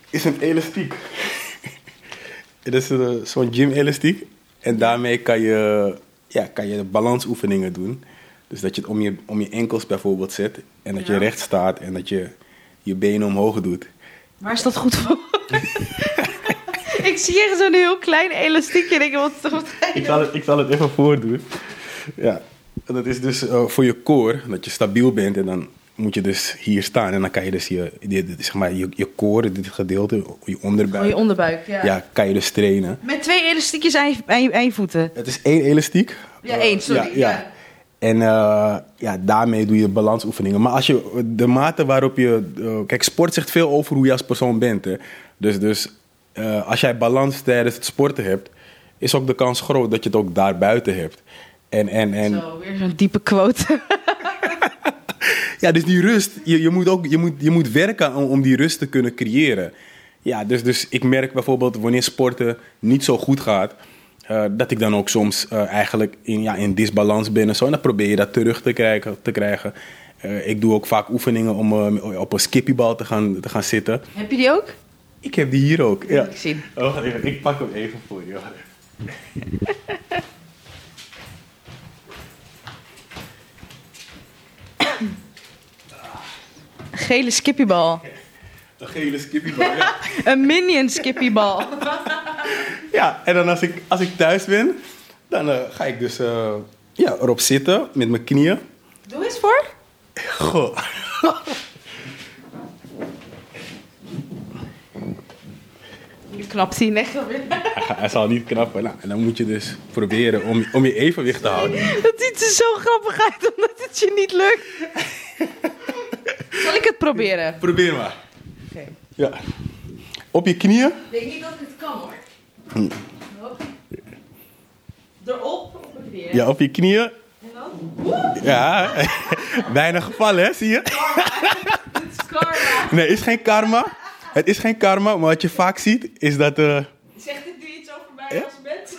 is een elastiek. Het is zo'n gym-elastiek. En daarmee kan je ja, kan je balansoefeningen doen. Dus dat je het om je, om je enkels bijvoorbeeld zet. En dat ja. je recht staat en dat je je benen omhoog doet. Waar is dat goed voor? ik zie hier zo'n heel klein elastiekje. En ik, wat, wat ik, zal het, ik zal het even voordoen. Ja, dat is dus uh, voor je core, dat je stabiel bent. En dan moet je dus hier staan. En dan kan je dus je, je, zeg maar, je, je core, dit gedeelte, je onderbuik. Oh, je onderbuik, ja. Ja, kan je dus trainen. Met twee elastiekjes aan je, aan je, aan je voeten? Het is één elastiek. Ja, één, sorry. Ja, ja. ja. En uh, ja, daarmee doe je balansoefeningen. Maar als je de mate waarop je. Uh, kijk, sport zegt veel over hoe je als persoon bent. Hè? Dus, dus eh, als jij balans tijdens het sporten hebt, is ook de kans groot dat je het ook daarbuiten hebt. En, en, en Zo, weer zo'n diepe quote. ja, dus die rust, je, je, moet, ook, je, moet, je moet werken om, om die rust te kunnen creëren. Ja, dus, dus ik merk bijvoorbeeld wanneer sporten niet zo goed gaat, eh, dat ik dan ook soms eh, eigenlijk in, ja, in disbalans ben en zo. En dan probeer je dat terug te krijgen. Te krijgen. Eh, ik doe ook vaak oefeningen om op een skippiebal te gaan, te gaan zitten. Heb je die ook? Ik heb die hier ook. Ja. Ik zien. Oh. Ik pak hem even voor je. Wacht even. Gele skippiebal. Een gele skippiebal, ja. Een minion skippiebal. Ja, en dan als ik, als ik thuis ben, dan eh, ga ik dus eh, ja, erop zitten met mijn knieën. Doe eens voor. Goh. Hij echt alweer. Hij, zal niet knappen. Nou, en dan moet je dus proberen om, om je evenwicht te houden. Dat ziet er zo grappig uit omdat het je niet lukt. Zal ik het proberen? Probeer maar. Oké. Ja. Op je knieën. Ik denk niet dat ik het kan hoor. Hop. Erop, weer. Ja, op je knieën. En dan? Ja. Bijna gevallen, hè? Zie je? Dit is karma. Nee, is geen karma. Het is geen karma, maar wat je vaak ziet is dat. eh, Zegt dit nu iets over mij als mens?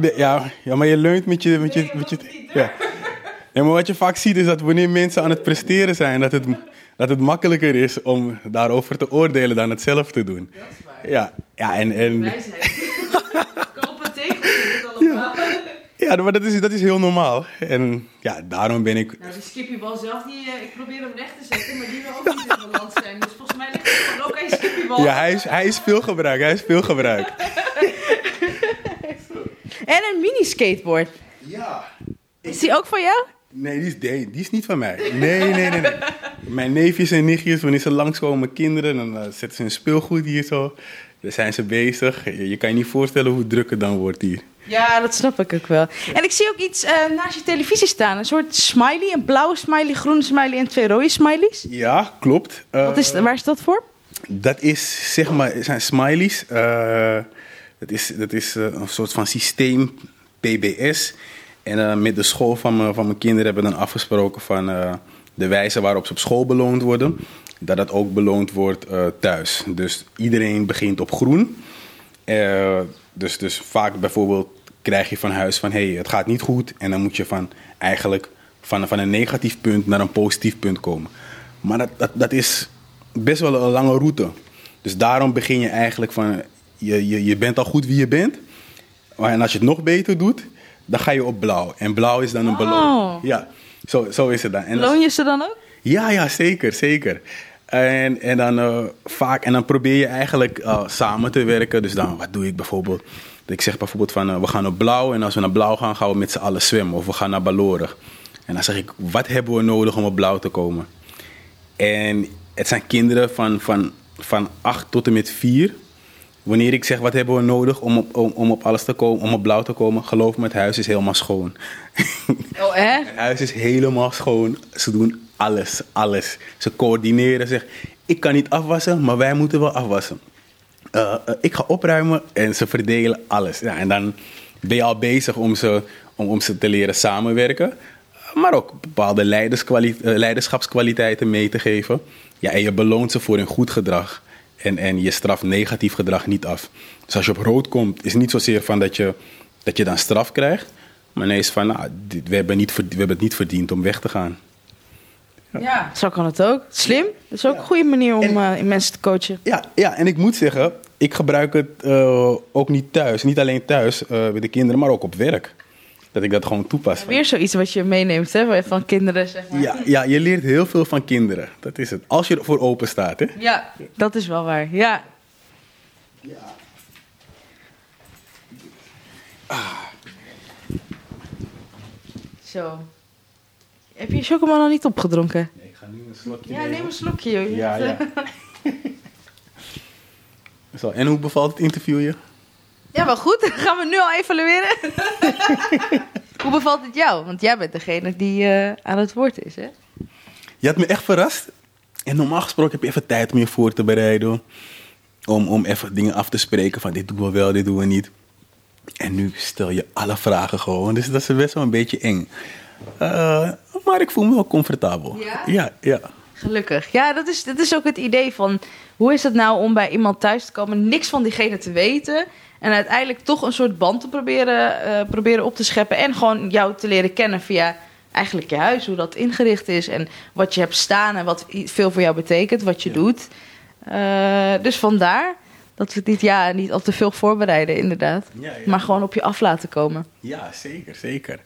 de- ja, ja, maar je leunt met je. Met je, Nee, met je het ja. ja, maar wat je vaak ziet is dat wanneer mensen aan het presteren zijn, dat het, dat het makkelijker is om daarover te oordelen dan het zelf te doen. Dat is waar. Ja, ja en. en Wijsheid. Koop een tegel dit allemaal. Ja, maar dat is, dat is heel normaal. En ja, daarom ben ik. Nou, die skippiebal zelf, die, eh, ik probeer hem recht te zetten, maar die wil ook niet in balans zijn. Dus volgens mij ligt het gewoon ook aan je skippiebal. Ja, hij is, hij is veel gebruikt. Hij is veel gebruikt. En een mini skateboard. Ja. Is die ook van jou? Nee, die is, nee, die is niet van mij. Nee, nee, nee. nee. Mijn neefjes en nichtjes, wanneer ze langskomen, kinderen, dan eh, zetten ze hun speelgoed hier zo. Daar zijn ze bezig. Je, je kan je niet voorstellen hoe druk het dan wordt hier. Ja, dat snap ik ook wel. En ik zie ook iets eh, naast je televisie staan. Een soort smiley, een blauwe smiley, groene smiley en twee rode smileys. Ja, klopt. Eh, Wat is, waar is dat voor? Dat is, zeg maar, zijn smileys. Eh, dat is, dat is eh, een soort van systeem, PBS. En eh, met de school van, mijn- van mijn kinderen hebben we dan afgesproken van eh, de wijze waarop ze op school beloond worden. Dat dat ook beloond wordt eh, thuis. Dus iedereen begint op groen. Eh, dus, dus vaak bijvoorbeeld krijg je van huis van hé, hey, het gaat niet goed. En dan moet je van eigenlijk van, van een negatief punt naar een positief punt komen. Maar dat, dat, dat is best wel een lange route. Dus daarom begin je eigenlijk van je, je, je bent al goed wie je bent. Maar En als je het nog beter doet, dan ga je op blauw. En blauw is dan een Oh. beloning. Ja, zo, zo is het dan. En Loon je ze dan ook? ja, ja, zeker, zeker. En, en dan eh, vaak, en dan probeer je eigenlijk eh, samen te werken. Dus dan, wat doe ik bijvoorbeeld? Ik zeg bijvoorbeeld van, eh, we gaan op blauw. En als we naar blauw gaan, gaan we met z'n allen zwemmen. Of we gaan naar Balorig. En dan zeg ik, wat hebben we nodig om op blauw te komen? En het zijn kinderen van, van, van 8 tot en met 4. Wanneer ik zeg, wat hebben we nodig om op, om, om op alles te komen, om op blauw te komen? Geloof me, het huis is helemaal schoon. Oh, echt? Het huis is helemaal schoon. Ze doen alles, alles. Ze coördineren zich. Ik kan niet afwassen, maar wij moeten wel afwassen. Eh, eh, ik ga opruimen en ze verdelen alles. Ja, en dan ben je al bezig om ze, om, om ze te leren samenwerken. Maar ook bepaalde eh, leiderschapskwaliteiten mee te geven. Ja, en je beloont ze voor hun goed gedrag. En, en je straft negatief gedrag niet af. Dus als je op rood komt, is het niet zozeer van dat je, dat je dan straf krijgt. Maar nee, is van, nou, dit, we, hebben niet, we hebben het niet verdiend om weg te gaan. Ja. Zo kan het ook. Slim. Dat is ook een goede manier om eh, mensen te coachen. Ja, ja, en ik moet zeggen, ik gebruik het eh, ook niet thuis. Niet alleen thuis eh met de kinderen, maar ook op werk. Dat ik dat gewoon toepas. Weer zoiets wat je meeneemt hè, van kinderen, zeg maar. Ja, ja, je leert heel veel van kinderen. Dat is het. Als je ervoor open staat, hè? Ja, dat is wel waar. Ja. Zo. Heb je chocomel nog niet opgedronken? ik ga nu een slokje Ja, neem een slokje. joh. Ja, ja. Zo, en hoe bevalt het interview je? Ja, wel goed. Gaan we nu al evalueren? Hoe bevalt het jou? Want jij bent degene die eh, aan het woord is, hè? Je had me echt verrast. En normaal gesproken heb je even tijd om je voor te bereiden. om, om even dingen af te spreken van dit doen we wel, dit doen we niet. En nu stel je alle vragen gewoon, dus dat is best wel een beetje eng. Uh, maar ik voel me wel comfortabel. Ja? Ja, ja. Gelukkig. Ja, dat is, dat is ook het idee van hoe is het nou om bij iemand thuis te komen, niks van diegene te weten. En uiteindelijk toch een soort band te proberen, uh, proberen op te scheppen. En gewoon jou te leren kennen via eigenlijk je huis, hoe dat ingericht is. En wat je hebt staan en wat veel voor jou betekent, wat je doet. Uh, dus vandaar dat we dit jaar niet al te veel voorbereiden, inderdaad. Ja, ja. Maar gewoon op je af laten komen. Ja, zeker, zeker.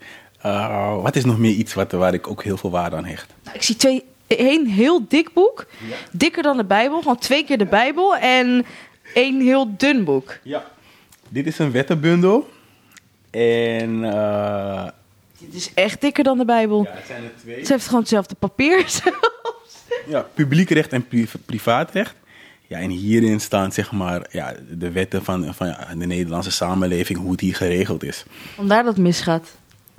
Uh, wat is nog meer iets wat, waar ik ook heel veel waarde aan hecht? Nou, ik zie twee, één heel dik boek. Ja. Dikker dan de Bijbel, gewoon twee keer de Bijbel. En één heel dun boek. Ja. Dit is een wettenbundel. En uh, Dit is echt dikker dan de Bijbel. ja, het zijn er twee. Het heeft gewoon hetzelfde papier. Ja, publiek recht en pri privaatrecht. Ja, en hierin staan zeg maar ja, de wetten van, van ja, de Nederlandse samenleving, hoe het hier geregeld is. Vandaar dat het misgaat.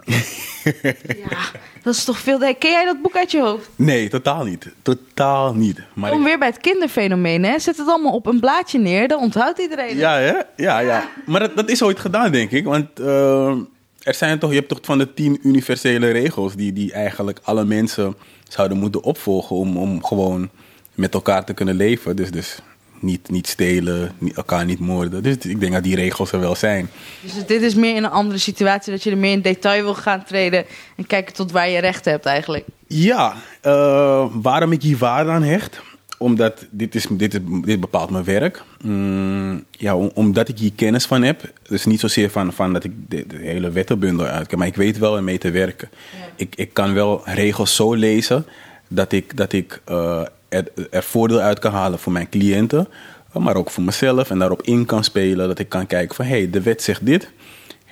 Ja, dat is toch veel. Ken jij dat boek uit je hoofd? Nee, totaal niet. Totaal niet. Maar Kom ik- weer bij het kinderfenomeen, hè? Zet het allemaal op een blaadje neer, dan onthoudt iedereen. Ja, hè? Ja, ja. Maar dat, dat is ooit gedaan, denk ik. Want eh, er zijn toch, je hebt toch van de tien universele regels die, die eigenlijk alle mensen zouden moeten opvolgen om, om gewoon met elkaar te kunnen leven. Dus, dus niet, niet stelen, niet, elkaar niet moorden. Dus ik denk dat die regels er wel zijn. Dus dit is meer in een andere situatie, dat je er meer in detail wil gaan treden en kijken tot waar je recht hebt eigenlijk. Ja, eh, waarom ik hier waarde aan hecht? Omdat dit, is, dit, is, dit bepaalt mijn werk. Mm, ja, om- omdat ik hier kennis van heb. Dus niet zozeer van, van dat ik de, de hele wettenbundel uitken. Maar ik weet wel ermee te werken. Ik, ik kan wel regels zo lezen dat ik, dat ik eh, er, er voordeel uit kan halen voor mijn cliënten. Maar ook voor mezelf. En daarop in kan spelen. Dat ik kan kijken van hé, hey, de wet zegt dit.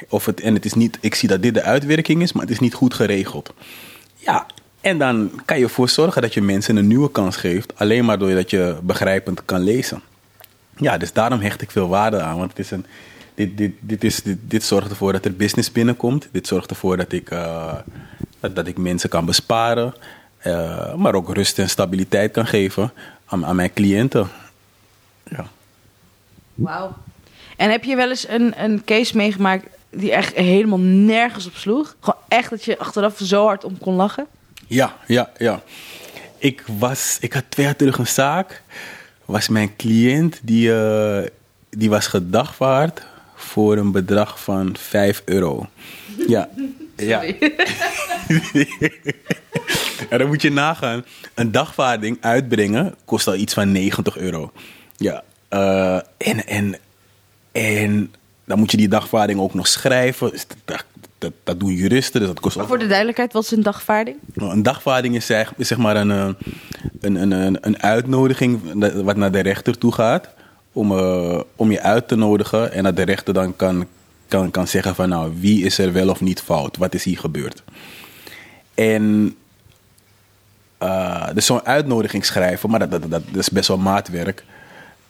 Of het, en het is niet, ik zie dat dit de uitwerking is, maar het is niet goed geregeld. Ja, en dan kan je ervoor zorgen dat je mensen een nieuwe kans geeft. Alleen maar doordat je begrijpend kan lezen. Ja, dus daarom hecht ik veel waarde aan. Want het is een, dit, dit, dit, is, dit, zorgt ervoor dat er business binnenkomt. Dit zorgt ervoor dat ik, eh, dat ik mensen kan besparen. Eh, maar ook rust en stabiliteit kan geven aan, aan mijn cliënten. Ja. Wauw. En heb je wel eens een, een case meegemaakt die echt helemaal nergens op sloeg? Gewoon echt dat je achteraf zo hard om kon lachen? Ja, ja, ja. Ik, was, ik had twee jaar terug een zaak. Was mijn cliënt die, eh, die was gedagvaard voor een bedrag van 5 euro. Ja. Ja. En dan moet je nagaan. Een dagvaarding uitbrengen kost al iets van 90 euro. Ja. eh, en, en, en dan moet je die dagvaarding ook nog schrijven. Dus dat, dat, dat doen juristen, dus dat kost ook Voor de duidelijkheid, wat is een dagvaarding? nou, Een dagvaarding is zeg, is zeg maar een, eh, een, een, een, een uitnodiging wat naar de rechter toe gaat. Om, eh, om je uit te nodigen en dat de rechter dan kan, kan, kan zeggen van nou wie is er wel of niet fout. Wat is hier gebeurd. En eh, dus zo'n uitnodiging schrijven, maar dat, dat, dat, dat is best wel maatwerk.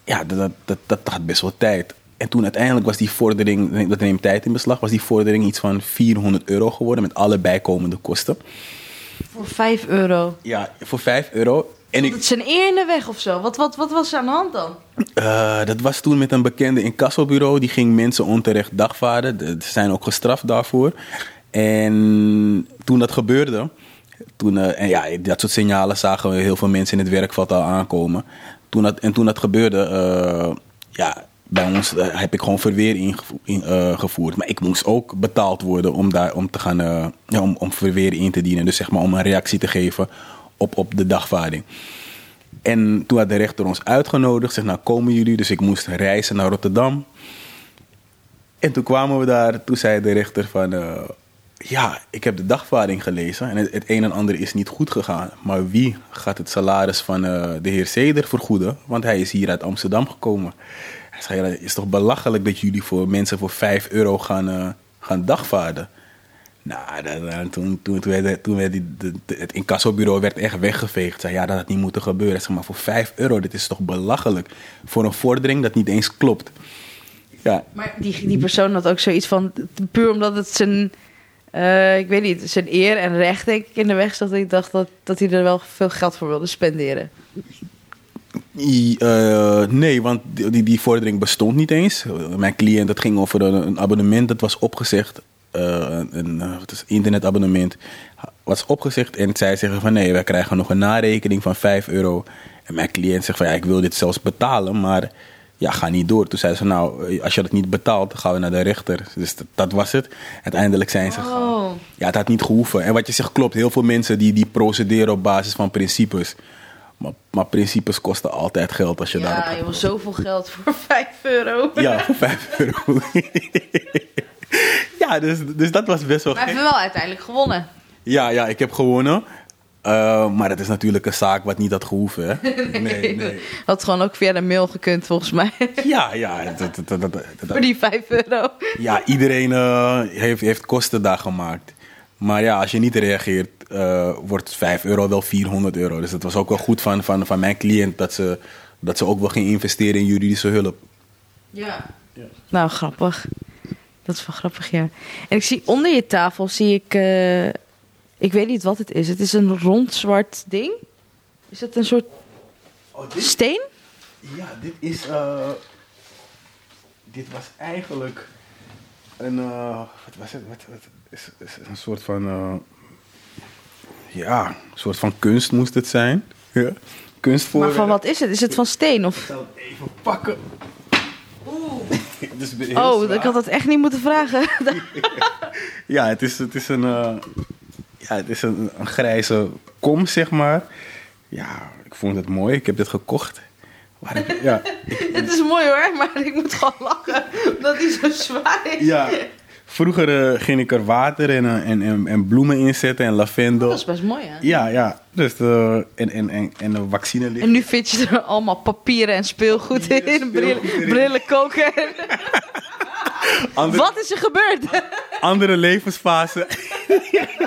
Ja, dat, dat, dat, dat gaat best wel tijd. En toen uiteindelijk was die vordering, dat neemt tijd in beslag, was die vordering iets van 400 euro geworden met alle bijkomende kosten. Voor 5 euro. Ja, voor 5 euro. En Het ik, is zijn eer in de weg of zo. Wat, wat, wat was er aan de hand dan? eh, dat was toen met een bekende incassobureau. Die ging mensen onterecht dagvaarden. De- Ze zijn ook gestraft daarvoor. En toen dat gebeurde... Toen, eh, en ja, dat soort signalen zagen we heel veel mensen in het werkveld al aankomen. Toen dat, en toen dat gebeurde... eh, ja, bij ons heb ik gewoon verweer ingevo- in, eh, gevoerd. Maar ik moest ook betaald worden om, daar, om, te gaan, ja, om, om verweer in te dienen. Dus zeg maar om een reactie te geven op, op de dagvaarding. En toen had de rechter ons uitgenodigd. Zegt, nou komen jullie. Dus ik moest reizen naar Rotterdam. En toen kwamen we daar. Toen zei de rechter van... eh, ja, ik heb de dagvaarding gelezen. En het, het een en ander is niet goed gegaan. Maar wie gaat het salaris van eh, de heer Zeder vergoeden? Want hij is hier uit Amsterdam gekomen. Hij zei, ja, is toch belachelijk dat jullie voor mensen voor 5 euro gaan, eh, gaan dagvaarden. Nou, toen, toen, toen, werd, toen werd die, de, de- het incassobureau werd echt weggeveegd. Zei, ja, dat had niet moeten gebeuren. Zeg maar voor 5 euro, dit is toch belachelijk. Voor een vordering dat niet eens klopt. Ja, Maar die, die persoon had ook zoiets van... Puur omdat het zijn... eh, ik weet niet, zijn eer en recht denk ik in de weg zat. Ik dacht dat, dat hij er wel veel geld voor wilde spenderen. I- eh, nee, want die, die, die vordering bestond niet eens. Mijn cliënt, dat ging over een, een abonnement dat was opgezegd. Eh, een eh, wat is, internetabonnement was opgezegd. En zij zeggen van nee, wij krijgen nog een narekening van 5 euro. En mijn cliënt zegt van ja, ik wil dit zelfs betalen, maar ja, ga niet door. Toen zei ze nou, eh, als je dat niet betaalt, dan gaan we naar de rechter. Dus dat, dat was het. Uiteindelijk zijn ze. Oh. Ja, het had niet gehoeven. En wat je zegt klopt. Heel veel mensen die, die procederen op basis van principes. Maar, maar principes kosten altijd geld als je daarop Ja, gaat. joh, zoveel geld voor 5 euro. Ja, voor 5 euro. ja, dus, dus dat was best wel Maar gek. heeft wel uiteindelijk gewonnen. Ja, ja, ik heb gewonnen. Eh, maar het is natuurlijk een zaak wat niet had gehoeven. Hè? Nee, nee. Had gewoon ook via de mail gekund, volgens mij. Ja, ja, dat, dat, dat, dat- dat- voor die 5 euro. ja iedereen eh, heeft, heeft kosten daar gemaakt. Maar ja, als je niet reageert, eh, wordt 5 euro wel 400 euro. Dus het was ook wel goed van, van, van mijn cliënt dat ze, dat ze ook wel ging investeren in juridische hulp. Ja. Nou, grappig. Dat is wel grappig, ja. En ik zie onder je tafel, zie ik... eh, ik weet niet wat het is. Het is een rond zwart ding. Is dat een soort Oh, steen? Ja, dit is. eh, dit was eigenlijk een. eh, wat was het? Wat, wat, is, is een soort van. eh, ja, een soort van kunst moest het zijn. Ja. Kunst voor. Maar van wat is het? Is het van steen? Ik Of... zal het even pakken. Oeh. Dus Oh, zwaar. ik had dat echt niet moeten vragen. Ja, het is, het is een. eh, ja, het is een, een grijze kom, zeg maar. Ja, ik vond het mooi. Ik heb dit gekocht. Maar ik- ja, het is mooi hoor, maar ik moet gewoon lachen. Omdat hij zo zwaar is. Ja, vroeger eh, ging ik er water en, eh, en, en, en bloemen in zetten en lavendel. Dat is best mooi, hè? Ja, ja. Dus de, en, en, en, en de vaccine. En nu vind je er allemaal papieren en speelgoed Papieren, in. Brillen, speelgoed erin. brillen koken. Andere, Wat is er gebeurd? andere levensfase.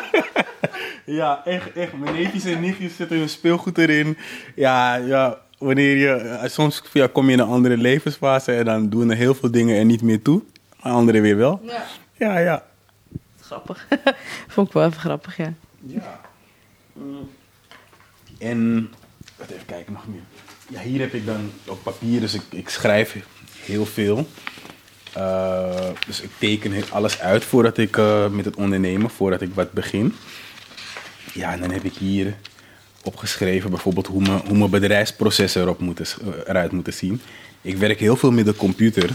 ja, echt, echt. Mijn neefjes en nichtjes zetten hun speelgoed erin. Ja, ja. Wanneer je, eh, soms ja, kom je in een andere levensfase en dan doen er heel veel dingen er niet meer toe. Maar anderen weer wel. Ja. Ja, ja. Grappig. Vond ik wel even grappig, ja. Ja. Mm. En, wat even kijken nog meer. Ja, hier heb ik dan op papier, dus ik, ik schrijf heel veel. Eh, dus ik teken alles uit voordat ik eh, met het ondernemen, voordat ik wat begin. Ja, en dan heb ik hier opgeschreven bijvoorbeeld hoe mijn, hoe mijn bedrijfsprocessen erop moeten, eh, eruit moeten zien. Ik werk heel veel met de computer.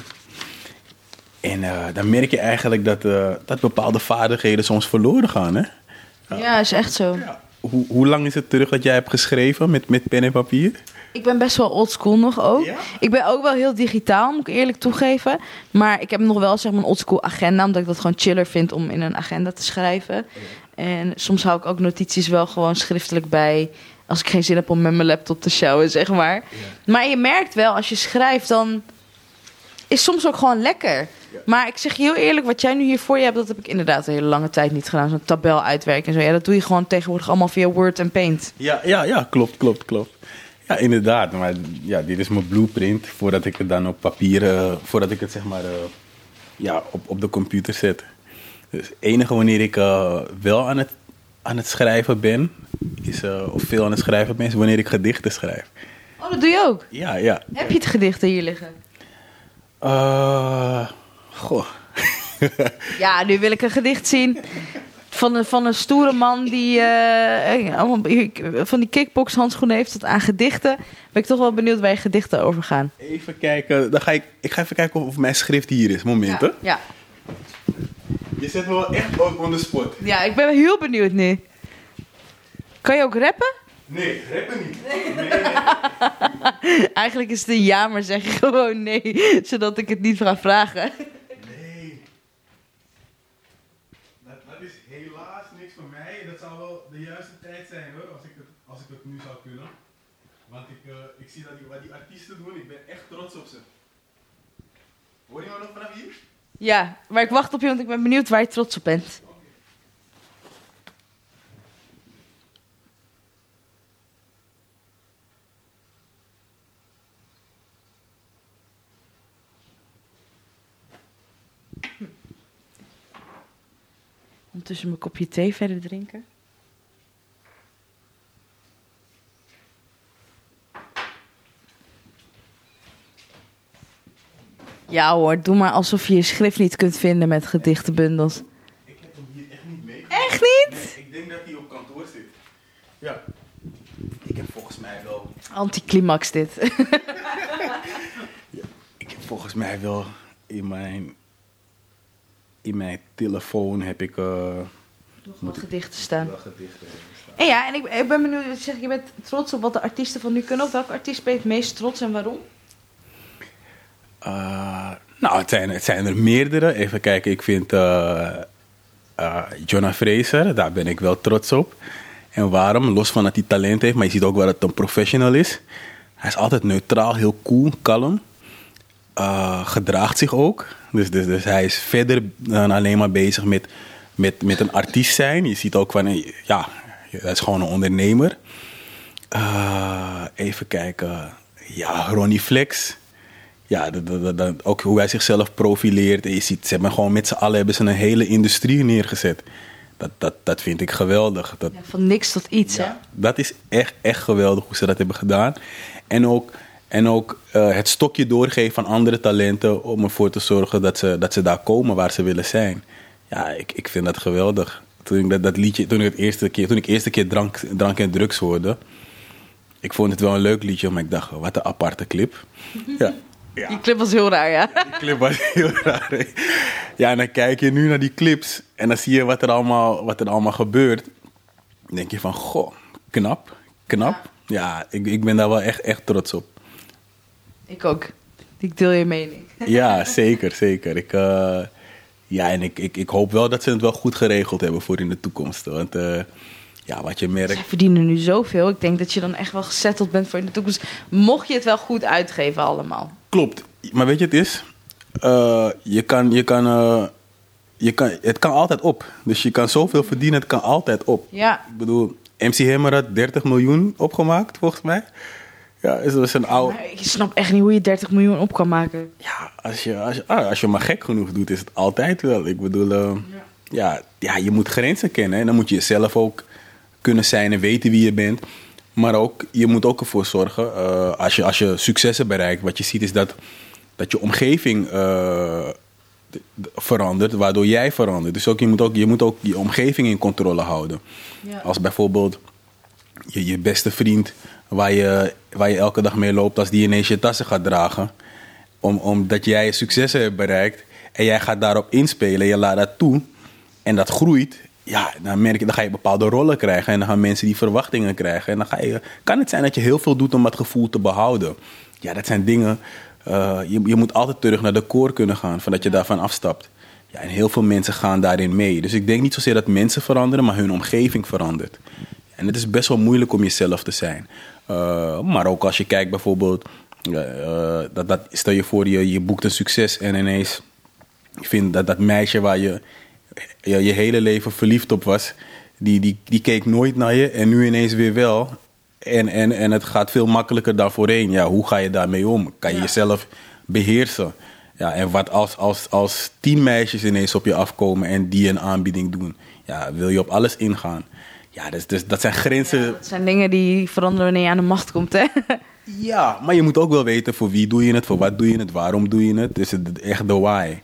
En eh, dan merk je eigenlijk dat, eh, dat bepaalde vaardigheden soms verloren gaan. Hè? Ja, is echt zo. Hoe, hoe lang is het terug dat jij hebt geschreven met, met pen en papier? Ik ben best wel oldschool nog ook. Ja? Ik ben ook wel heel digitaal, moet ik eerlijk toegeven. Maar ik heb nog wel zeg maar een oldschool agenda, omdat ik dat gewoon chiller vind om in een agenda te schrijven. En soms hou ik ook notities wel gewoon schriftelijk bij. Als ik geen zin heb om met mijn laptop te sjouwen, zeg maar. Maar je merkt wel, als je schrijft, dan is soms ook gewoon lekker. Maar ik zeg je heel eerlijk, wat jij nu hier voor je hebt, dat heb ik inderdaad een hele lange tijd niet gedaan. Zo'n tabel uitwerken en zo. Ja, dat doe je gewoon tegenwoordig allemaal via Word en Paint. Ja, ja, ja, klopt, klopt, klopt. Ja, inderdaad. Maar ja, dit is mijn blueprint voordat ik het dan op papier, voordat ik het zeg maar eh, ja, op, op de computer zet. Dus het enige wanneer ik eh, wel aan het, aan het schrijven ben, is, eh, of veel aan het schrijven ben, is wanneer ik gedichten schrijf. Oh, dat doe je ook. Ja, ja. Heb je het gedicht hier liggen? Eh, goh. Ja, nu wil ik een gedicht zien. Van een, van een stoere man die eh, allemaal van die kickboxhandschoenen heeft tot aan gedichten. Ben ik toch wel benieuwd waar je gedichten over gaan. Even kijken. Dan ga ik, ik ga even kijken of, of mijn schrift hier is. Moment, hè? Ja. Je zet me wel echt ook on the spot. ja, ik ben heel benieuwd nu. Kan je ook rappen? Nee, rappen niet. Eigenlijk is het een ja, maar zeg gewoon nee, zodat ik het niet ga vragen. Nee. Dat, dat is helaas niks voor mij. Dat zou wel de juiste tijd zijn hoor, als ik het, als ik het nu zou kunnen. Want ik, eh, ik zie dat die, wat die artiesten doen, ik ben echt trots op ze. Hoor je me nog vanaf hier? Ja, maar ik wacht op je, want ik ben benieuwd waar je trots op bent. Ondertussen mijn kopje thee verder drinken. Ja hoor, doe maar alsof je je schrift niet kunt vinden met gedichtenbundels. Ik heb hem hier echt niet mee. Echt niet? Nee, ik denk dat hij op kantoor zit. Ja. Ik heb volgens mij wel... Anticlimax dit. Ik heb volgens mij wel in mijn... In mijn telefoon heb ik... eh Wat gedichten staan. gedichten staan. En ja, en ik, ik ben benieuwd, je zegt, je bent trots op wat de artiesten van nu kunnen. Op welke artiest ben je het meest trots en waarom? Uh, nou, het zijn, er meerdere. Even kijken, ik vind uh, Jonah Fraser, daar ben ik wel trots op. En waarom? Los van dat hij talent heeft, maar je ziet ook wel dat een professional is. Hij is altijd neutraal, heel cool, kalm. Gedraagt zich ook. Dus, dus, dus hij is verder dan alleen maar bezig met, met, met een artiest zijn. Je ziet ook van, ja, hij is gewoon een ondernemer. Even kijken. Ja, Ronnie Flex ja, dat, ook hoe hij zichzelf profileert. En je ziet, ze hebben gewoon met z'n allen hebben ze een hele industrie neergezet. Dat, dat, dat vind ik geweldig. Dat, ja, van niks tot iets, ja, hè? Dat is echt, echt geweldig hoe ze dat hebben gedaan. En ook, en ook uh, het stokje doorgeven van andere talenten om ervoor te zorgen dat ze, dat ze daar komen waar ze willen zijn. Ja, ik, ik vind dat geweldig. Toen ik dat, dat liedje, toen ik, het eerste keer, toen ik eerste keer drank, drank en drugs hoorde, ik vond het wel een leuk liedje, maar ik dacht, wat een aparte clip. Ja. Ja. Die clip was heel raar, ja. Die clip was heel raar. Ja, en dan kijk je nu naar die clips en dan zie je wat er allemaal, wat er allemaal gebeurt. Dan denk je van, goh, knap, knap. Ja, ik, ik ben daar wel echt, echt trots op. Ik ook. Ik deel je mening. Ja, zeker, zeker. Ik, uh, ja, en ik, ik, ik hoop wel dat ze het wel goed geregeld hebben voor in de toekomst. Want uh, ja, wat je merkt... Ze verdienen nu zoveel. Ik denk dat je dan echt wel gezetteld bent voor in de toekomst. Mocht je het wel goed uitgeven allemaal. Klopt. Maar weet je, het is... Uh, je kan... Je kan uh, je kan, het kan altijd op. Dus je kan zoveel verdienen, het kan altijd op. Ja. Ik bedoel, MC Hammer had 30 miljoen opgemaakt, volgens mij. Ja, is dat een oude... Maar ik snap echt niet hoe je 30 miljoen op kan maken. Ja, als je, als je, ah, als je maar gek genoeg doet, is het altijd wel. Ik bedoel, uh, ja. Ja, ja, je moet grenzen kennen. En dan moet je jezelf ook kunnen zijn en weten wie je bent. Maar ook, je moet ook ervoor zorgen, uh, als, je, als je successen bereikt, wat je ziet is dat, dat je omgeving uh, verandert, waardoor jij verandert. Dus ook, je, moet ook, je moet ook je omgeving in controle houden. Ja. Als bijvoorbeeld je, je beste vriend, waar je, waar je elke dag mee loopt, als die ineens je tassen gaat dragen, om, omdat jij successen hebt bereikt en jij gaat daarop inspelen, je laat dat toe en dat groeit, ja, dan merk je, dan ga je bepaalde rollen krijgen. En dan gaan mensen die verwachtingen krijgen. En dan ga je, kan het zijn dat je heel veel doet om dat gevoel te behouden. Ja, dat zijn dingen. Uh, je, je moet altijd terug naar de core kunnen gaan, voordat je daarvan afstapt. Ja, en heel veel mensen gaan daarin mee. Dus ik denk niet zozeer dat mensen veranderen, maar hun omgeving verandert. En het is best wel moeilijk om jezelf te zijn. Uh, maar ook als je kijkt bijvoorbeeld, uh, dat, dat, stel je voor je, je boekt een succes en ineens je vindt dat dat meisje waar je je, je hele leven verliefd op was, die, die, die keek nooit naar je en nu ineens weer wel. En, en, en het gaat veel makkelijker dan voorheen. Ja, hoe ga je daarmee om? Kan je ja. jezelf beheersen? Ja, en wat als, als, als tien meisjes ineens op je afkomen en die een aanbieding doen? Ja, wil je op alles ingaan? Ja, dus, dus dat zijn grenzen. Ja, dat zijn dingen die veranderen wanneer je aan de macht komt, hè? Ja, maar je moet ook wel weten voor wie doe je het, voor wat doe je het, waarom doe je het. Dus het, echt de why.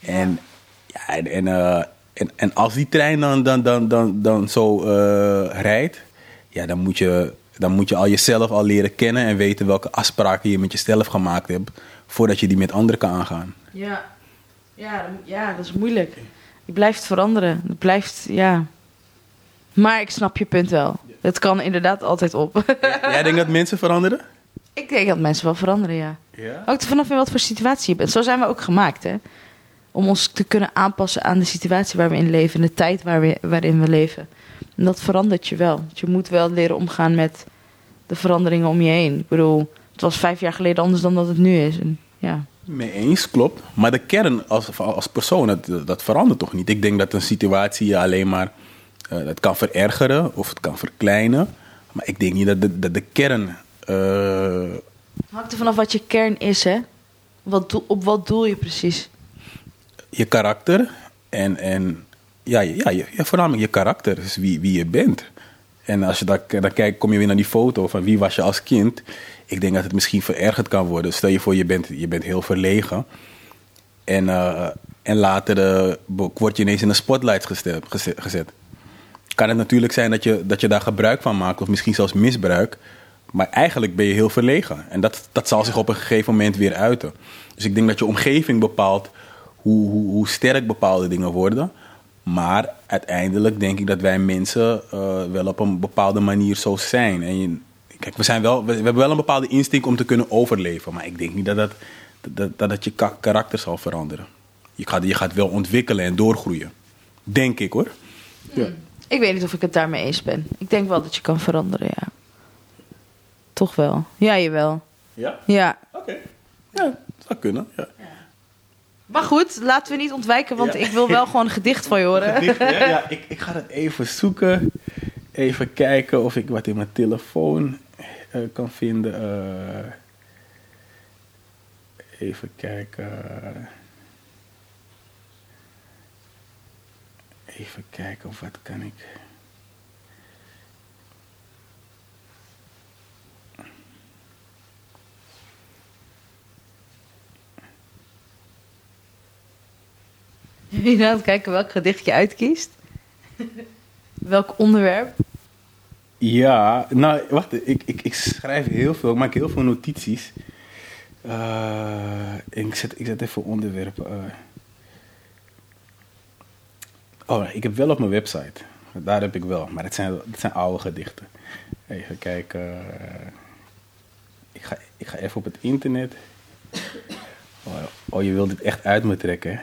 En, ja, en, en, uh, en, en, als die trein dan, dan, dan, dan, dan zo uh, rijdt, ja, dan moet, je, dan moet je al jezelf al leren kennen en weten welke afspraken je met jezelf gemaakt hebt, voordat je die met anderen kan aangaan. Ja, ja, ja dat is moeilijk. Je blijft veranderen. Het blijft, ja. Maar ik snap je punt wel. Het kan inderdaad altijd op. Ja, jij denkt dat mensen veranderen? Ik denk dat mensen wel veranderen, ja. ja? Ook vanaf in wat voor situatie je bent. Zo zijn we ook gemaakt, hè. Om ons te kunnen aanpassen aan de situatie waar we in leven. En de tijd waar we, waarin we leven. En dat verandert je wel. Je moet wel leren omgaan met de veranderingen om je heen. Ik bedoel, het was vijf jaar geleden anders dan dat het nu is. En, ja. Mee eens, klopt. Maar de kern als, als persoon, dat, dat verandert toch niet? Ik denk dat een situatie je alleen maar... Uh, dat kan verergeren of het kan verkleinen. Maar ik denk niet dat de, dat de kern... Uh... Hangt er vanaf wat je kern is, hè? Wat doel, op wat doel je precies? Je karakter en, en ja, ja, voornamelijk je karakter, dus wie, wie je bent. En als je dan, dan kijkt, kom je weer naar die foto van wie was je als kind. Ik denk dat het misschien verergerd kan worden. Stel je voor, je bent, je bent heel verlegen. En, eh, en later bo- word je ineens in de spotlights gesteld- geze- gezet. Kan het natuurlijk zijn dat je, dat je daar gebruik van maakt, of misschien zelfs misbruik. Maar eigenlijk ben je heel verlegen. En dat, dat zal zich op een gegeven moment weer uiten. Dus ik denk dat je omgeving bepaalt hoe, hoe, hoe sterk bepaalde dingen worden. Maar uiteindelijk denk ik dat wij mensen eh, wel op een bepaalde manier zo zijn. En je, kijk, we, zijn wel, we, we hebben wel een bepaalde instinct om te kunnen overleven. Maar ik denk niet dat dat, dat, dat, dat je ka- karakter zal veranderen. Je gaat, je gaat wel ontwikkelen en doorgroeien. Denk ik hoor. Ja. Ik weet niet of ik het daarmee eens ben. Ik denk wel dat je kan veranderen, ja. Toch wel. Ja, jawel. Ja? Ja. Oké. Ja, dat zou kunnen. Ja. Maar goed, laten we niet ontwijken, want Ja. ik wil wel gewoon een gedicht van je horen. Gedicht? Ja, ik, ik ga het even zoeken. Even kijken of ik wat in mijn telefoon eh, kan vinden. Eh, even kijken. Even kijken of wat kan ik. Je het kijken welk gedicht je uitkiest? Welk onderwerp? Ja, nou, wacht. Ik, ik, ik schrijf heel veel. Ik maak heel veel notities. Eh, ik, zet, ik zet even onderwerpen. eh. Oh, ik heb wel op mijn website. Daar heb ik wel. Maar het zijn, het zijn oude gedichten. Even kijken. Ik ga, ik ga even op het internet. Oh, oh, je wilt dit echt uit me trekken?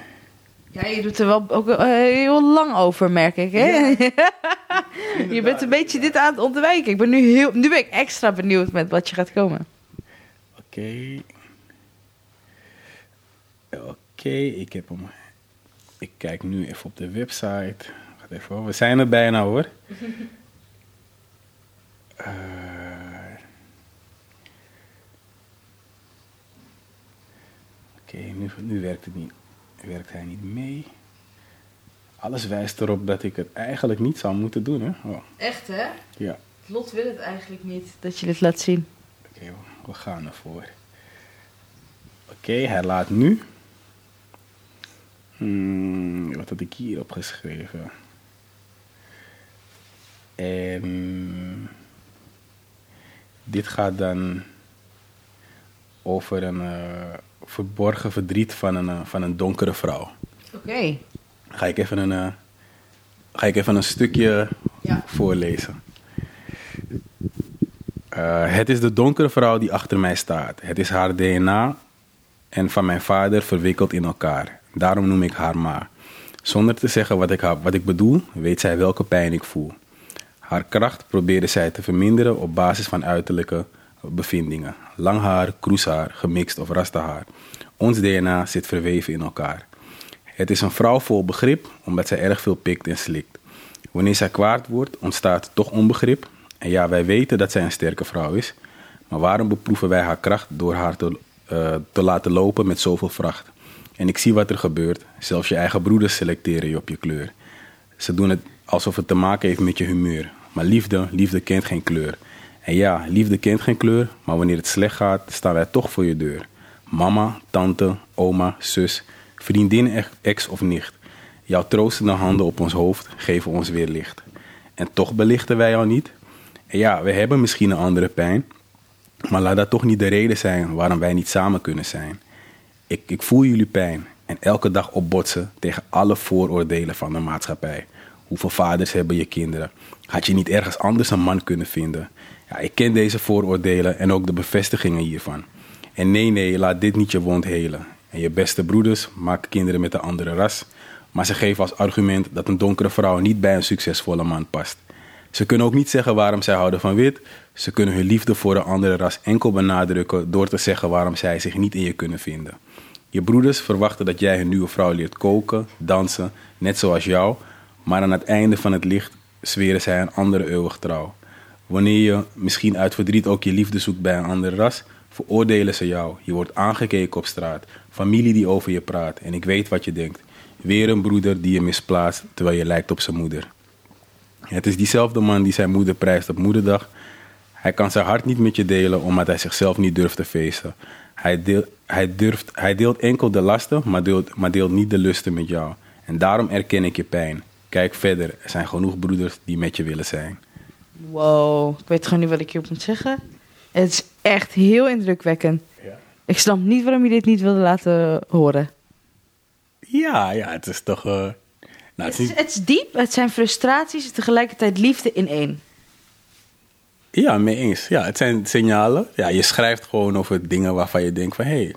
Ja, je doet er wel ook eh, heel lang over, merk ik. Hè? je bent een beetje dit aan het ontwijken. Ik ben nu, heel, nu ben ik extra benieuwd met wat je gaat komen. Oké. Oké, ik heb hem. Ik kijk nu even op de website. Wacht even, hoor. we zijn er bijna hoor. Eh. Oké, nu, nu werkt het niet. Werkt hij niet mee. Alles wijst erop dat ik het eigenlijk niet zou moeten doen, hè? Oh, Echt, hè? ja. Lot wil het eigenlijk niet dat je dit laat zien. Oké, we gaan ervoor. Oké, hij laat nu. Hmm, wat had ik hier opgeschreven? En dit gaat dan over een eh, verborgen verdriet van een, eh, van een donkere vrouw. Oké. Ga ik even een, eh, ga ik even een stukje Ja. voorlezen. Eh, het is de donkere vrouw die achter mij staat. Het is haar DNA en van mijn vader verwikkeld in elkaar. Daarom noem ik haar Ma. Zonder te zeggen wat ik, wat ik bedoel, weet zij welke pijn ik voel. Haar kracht probeerde zij te verminderen op basis van uiterlijke bevindingen. Lang haar, kroeshaar, gemixt of rastahaar. Ons DNA zit verweven in elkaar. Het is een vrouw vol begrip, omdat zij erg veel pikt en slikt. Wanneer zij kwaad wordt, ontstaat toch onbegrip. En ja, wij weten dat zij een sterke vrouw is. Maar waarom beproeven wij haar kracht door haar te, eh, te laten lopen met zoveel vracht? En ik zie wat er gebeurt. Zelfs je eigen broeders selecteren je op je kleur. Ze doen het alsof het te maken heeft met je humeur. Maar liefde, liefde kent geen kleur. En ja, liefde kent geen kleur, maar wanneer het slecht gaat, staan wij toch voor je deur. Mama, tante, oma, zus, vriendin, ex- of nicht. Jouw troostende handen op ons hoofd geven ons weer licht. En toch belichten wij jou niet. En ja, we hebben misschien een andere pijn, maar laat dat toch niet de reden zijn waarom wij niet samen kunnen zijn. Ik, ik voel jullie pijn en elke dag opbotsen tegen alle vooroordelen van de maatschappij. Hoeveel vaders hebben je kinderen? Had je niet ergens anders een man kunnen vinden? Ja, ik ken deze vooroordelen en ook de bevestigingen hiervan. En nee, nee, laat dit niet je wond helen. En je beste broeders maken kinderen met een andere ras. Maar ze geven als argument dat een donkere vrouw niet bij een succesvolle man past. Ze kunnen ook niet zeggen waarom zij houden van wit. Ze kunnen hun liefde voor een andere ras enkel benadrukken door te zeggen waarom zij zich niet in je kunnen vinden. Je broeders verwachten dat jij hun nieuwe vrouw leert koken, dansen, net zoals jou. Maar aan het einde van het licht zweren zij een andere eeuwig trouw. Wanneer je misschien uit verdriet ook je liefde zoekt bij een andere ras, veroordelen ze jou. Je wordt aangekeken op straat, familie die over je praat en ik weet wat je denkt. Weer een broeder die je misplaatst terwijl je lijkt op zijn moeder. Het is diezelfde man die zijn moeder prijst op moederdag. Hij kan zijn hart niet met je delen omdat hij zichzelf niet durft te feesten. Hij, deelt, hij, durft, hij deelt enkel de lasten, maar deelt, maar deelt niet de lusten met jou. En daarom erken ik je pijn. Kijk verder, er zijn genoeg broeders die met je willen zijn. Wow, ik weet gewoon niet wat ik hierop moet zeggen. Het is echt heel indrukwekkend. Ja. Ik snap niet waarom je dit niet wilde laten horen. Ja, ja, het is toch. eh, nou, het is het is diep, het zijn frustraties en tegelijkertijd liefde in één. ja, mee eens. Ja, het zijn signalen. Ja, je schrijft gewoon over dingen waarvan je denkt van hé, hey,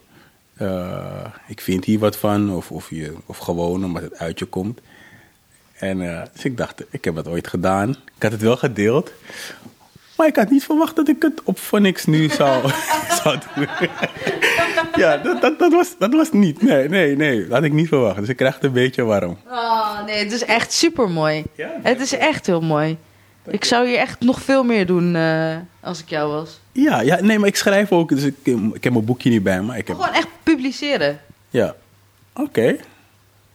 eh, ik vind hier wat van. Of, of, je, of gewoon omdat het uit je komt. En eh, dus ik dacht, ik heb het ooit gedaan. Ik had het wel gedeeld. Maar ik had niet verwacht dat ik het op voor niks nu zou, zou doen. ja, dat, dat, dat, was, dat was niet. Nee, nee, nee. Dat had ik niet verwacht. Dus ik krijg het een beetje warm. Oh nee, het is echt super mooi. Ja, het is echt heel mooi. Ik zou hier echt nog veel meer doen eh, als ik jou was. Ja, ja, nee, maar ik schrijf ook. Dus ik, ik heb mijn boekje niet bij me. Ik heb, Gewoon echt publiceren. ja, oké.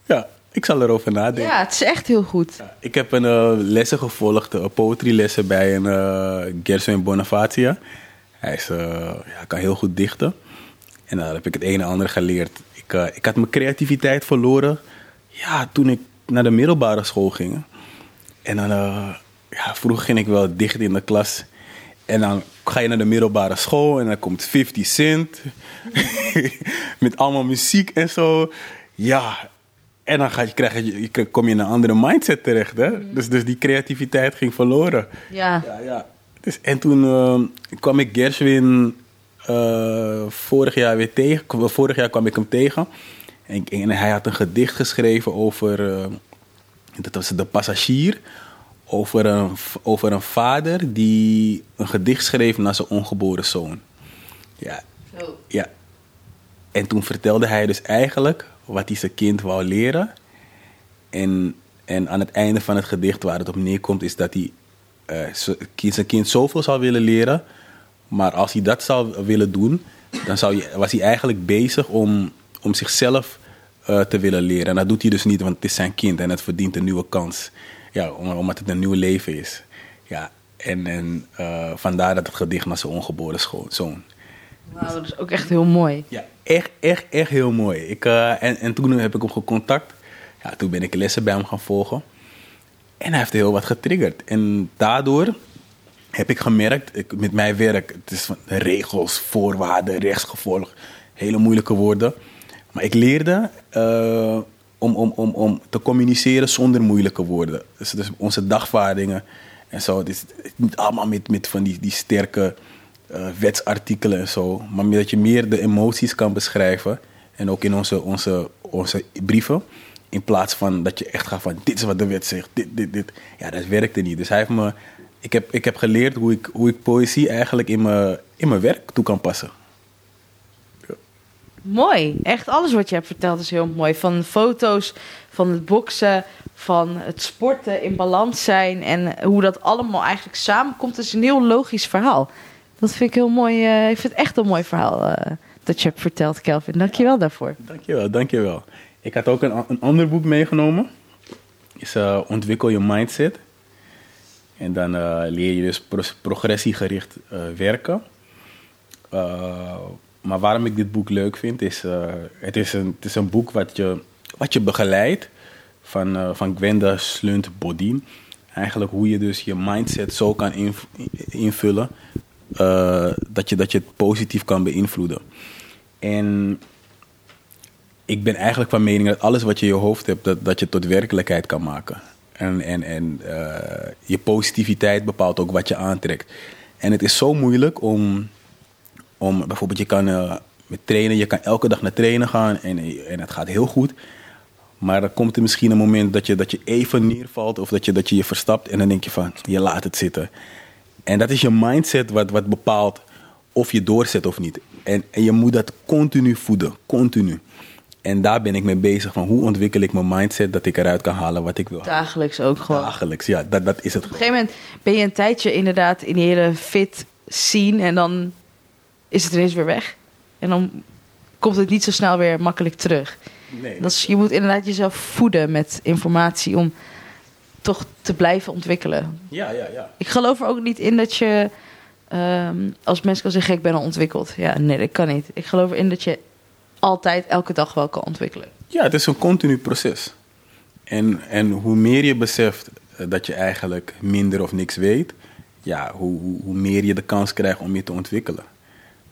Ja, ik zal erover nadenken. Ja, het is echt heel goed. Ik heb een eh, lessen gevolgd, uh, poëtrielessen bij een uh, Gerson Bonavacia. Hij is, uh, ja, kan heel goed dichten. En daar heb ik het een en ander geleerd. Ik, ik had mijn creativiteit verloren ja, toen ik naar de middelbare school ging. En dan, ja, vroeger ging ik wel dicht in de klas. En dan ga je naar de middelbare school en dan komt 50 Cent. met allemaal muziek en zo. Ja, en dan ga je, krijg je, je, kom je in een andere mindset terecht. Hè? Mm. Dus, dus die creativiteit ging verloren. Ja. ja, ja. Dus, en toen uh, kwam ik Gershwin uh, vorig jaar weer tegen. Vorig jaar kwam ik hem tegen. En, en hij had een gedicht geschreven over. Uh, dat was de passagier. Over een, over een vader die een gedicht schreef naar zijn ongeboren zoon. Ja. Oh. ja. En toen vertelde hij dus eigenlijk wat hij zijn kind wou leren. En, en aan het einde van het gedicht waar het op neerkomt, is dat hij uh, zijn kind zoveel zou willen leren. Maar als hij dat zou willen doen, dan zou je, was hij eigenlijk bezig om, om zichzelf uh, te willen leren. En dat doet hij dus niet, want het is zijn kind en het verdient een nieuwe kans. Ja, omdat het een nieuw leven is. Ja, en, en uh, vandaar dat het gedicht naar zijn ongeboren zoon. Wauw, dat is ook echt heel mooi. Ja, echt, echt, echt heel mooi. Ik, uh, en, en toen heb ik hem gecontact. Ja, toen ben ik lessen bij hem gaan volgen. En hij heeft heel wat getriggerd. En daardoor heb ik gemerkt, ik, met mijn werk, het is van regels, voorwaarden, rechtsgevolg, hele moeilijke woorden. Maar ik leerde uh, om, om, om, om te communiceren zonder moeilijke woorden. Dus, dus onze dagvaardingen en zo. Het is niet allemaal met, met van die, die sterke uh, wetsartikelen en zo. Maar dat je meer de emoties kan beschrijven. En ook in onze, onze, onze brieven. In plaats van dat je echt gaat van dit is wat de wet zegt, dit, dit, dit. Ja, dat werkte niet. Dus hij heeft me, ik, heb, ik heb geleerd hoe ik, hoe ik poëzie eigenlijk in mijn, in mijn werk toe kan passen. Ja. Mooi. Echt alles wat je hebt verteld is heel mooi. Van foto's, van het boksen, van het sporten, in balans zijn. En hoe dat allemaal eigenlijk samenkomt, is een heel logisch verhaal. Dat vind ik heel mooi. Uh, ik vind het echt een mooi verhaal uh, dat je hebt verteld, Kelvin. Dank je wel daarvoor. Dankjewel, dankjewel. Ik had ook een, een ander boek meegenomen. Is uh, Ontwikkel je mindset. En dan leer je dus pro progressiegericht werken. maar waarom ik dit boek leuk vind, is het is een, het is een boek wat je, wat je begeleidt van, van Gwenda Slunt Bodin. Eigenlijk hoe je dus je mindset zo kan inv invullen dat, je, dat je het positief kan beïnvloeden. En ik ben eigenlijk van mening dat alles wat je in je hoofd hebt, dat, dat je tot werkelijkheid kan maken. En, en, en uh, je positiviteit bepaalt ook wat je aantrekt. En het is zo moeilijk om, om bijvoorbeeld, je kan uh, met trainen, je kan elke dag naar trainen gaan en, en het gaat heel goed. Maar dan komt er misschien een moment dat je, dat je even neervalt of dat je, dat je je verstapt en dan denk je van, je laat het zitten. En dat is je mindset wat, wat bepaalt of je doorzet of niet. En, en je moet dat continu voeden, continu. En daar ben ik mee bezig van hoe ontwikkel ik mijn mindset dat ik eruit kan halen wat ik wil. Dagelijks ook gewoon. Dagelijks, ja, dat, dat is het. Op een gegeven moment ben je een tijdje inderdaad in die hele fit scene en dan is het ineens weer weg. En dan komt het niet zo snel weer makkelijk terug. Nee, dat is, je moet inderdaad jezelf voeden met informatie om toch te blijven ontwikkelen. Ja, ja, ja. Ik geloof er ook niet in dat je ehm, als mensen kan zeggen, ik ben al ontwikkeld. Ja, nee, dat kan niet. Ik geloof erin dat je altijd, elke dag wel kan ontwikkelen. Ja, het is een continu proces. En, en hoe meer je beseft eh, dat je eigenlijk minder of niks weet, ja, hoe, hoe, hoe meer je de kans krijgt om je te ontwikkelen.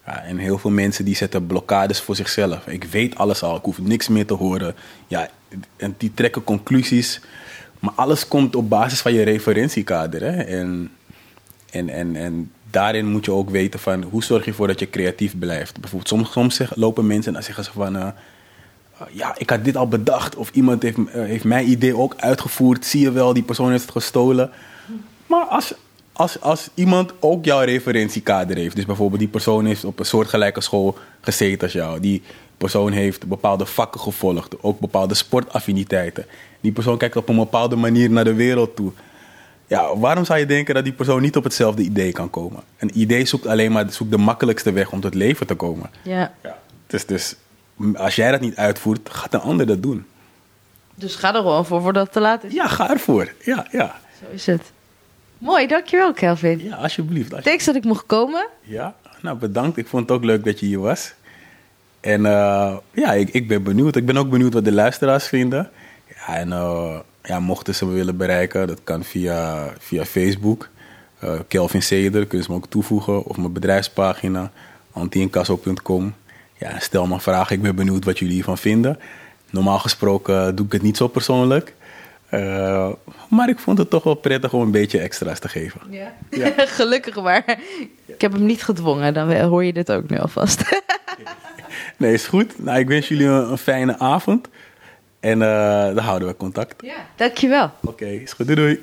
Ja, en heel veel mensen die zetten blokkades voor zichzelf. Ik weet alles al, ik hoef niks meer te horen. Ja, en die trekken conclusies. Maar alles komt op basis van je referentiekader. Hè? En, en, en, en daarin moet je ook weten van hoe zorg je ervoor dat je creatief blijft. Bijvoorbeeld soms, soms lopen mensen en dan zeggen ze van... eh, ja, ik had dit al bedacht. Of iemand heeft, eh, heeft mijn idee ook uitgevoerd. Zie je wel, die persoon heeft het gestolen. Maar als, als, als iemand ook jouw referentiekader heeft. Dus bijvoorbeeld die persoon heeft op een soortgelijke school gezeten als jou. Die persoon heeft bepaalde vakken gevolgd. Ook bepaalde sportaffiniteiten. Die persoon kijkt op een bepaalde manier naar de wereld toe. Ja, waarom zou je denken dat die persoon niet op hetzelfde idee kan komen? Een idee zoekt alleen maar zoekt de makkelijkste weg om tot leven te komen. Ja. Ja. Dus, dus als jij dat niet uitvoert, gaat een ander dat doen. Dus ga er gewoon voor voordat het te laat is. Ja, ga ervoor. Ja, ja. Zo is het. Mooi, dankjewel Kelvin. Ja, alsjeblieft. alsjeblieft. Thanks dat ik mocht komen. Ja, nou bedankt. Ik vond het ook leuk dat je hier was. En eh, ja, ik, ik ben benieuwd. Ik ben ook benieuwd wat de luisteraars vinden. Ja, en eh, ja, mochten ze me willen bereiken, dat kan via, via Facebook. Eh, Kelvin Ceder, kun je ze me ook toevoegen. Of mijn bedrijfspagina, antiincasso.com. Ja, stel maar vragen. Ik ben benieuwd wat jullie hiervan vinden. Normaal gesproken doe ik het niet zo persoonlijk. Maar ik vond het toch wel prettig om een beetje extra's te geven. Ja. Ja. Gelukkig maar. Ik heb hem niet gedwongen, dan hoor je dit ook nu alvast. Nee, is goed. Nou, ik wens jullie een, een fijne avond. En eh dan houden we contact. Ja. Dankjewel. Oké, is goed. Doei doei.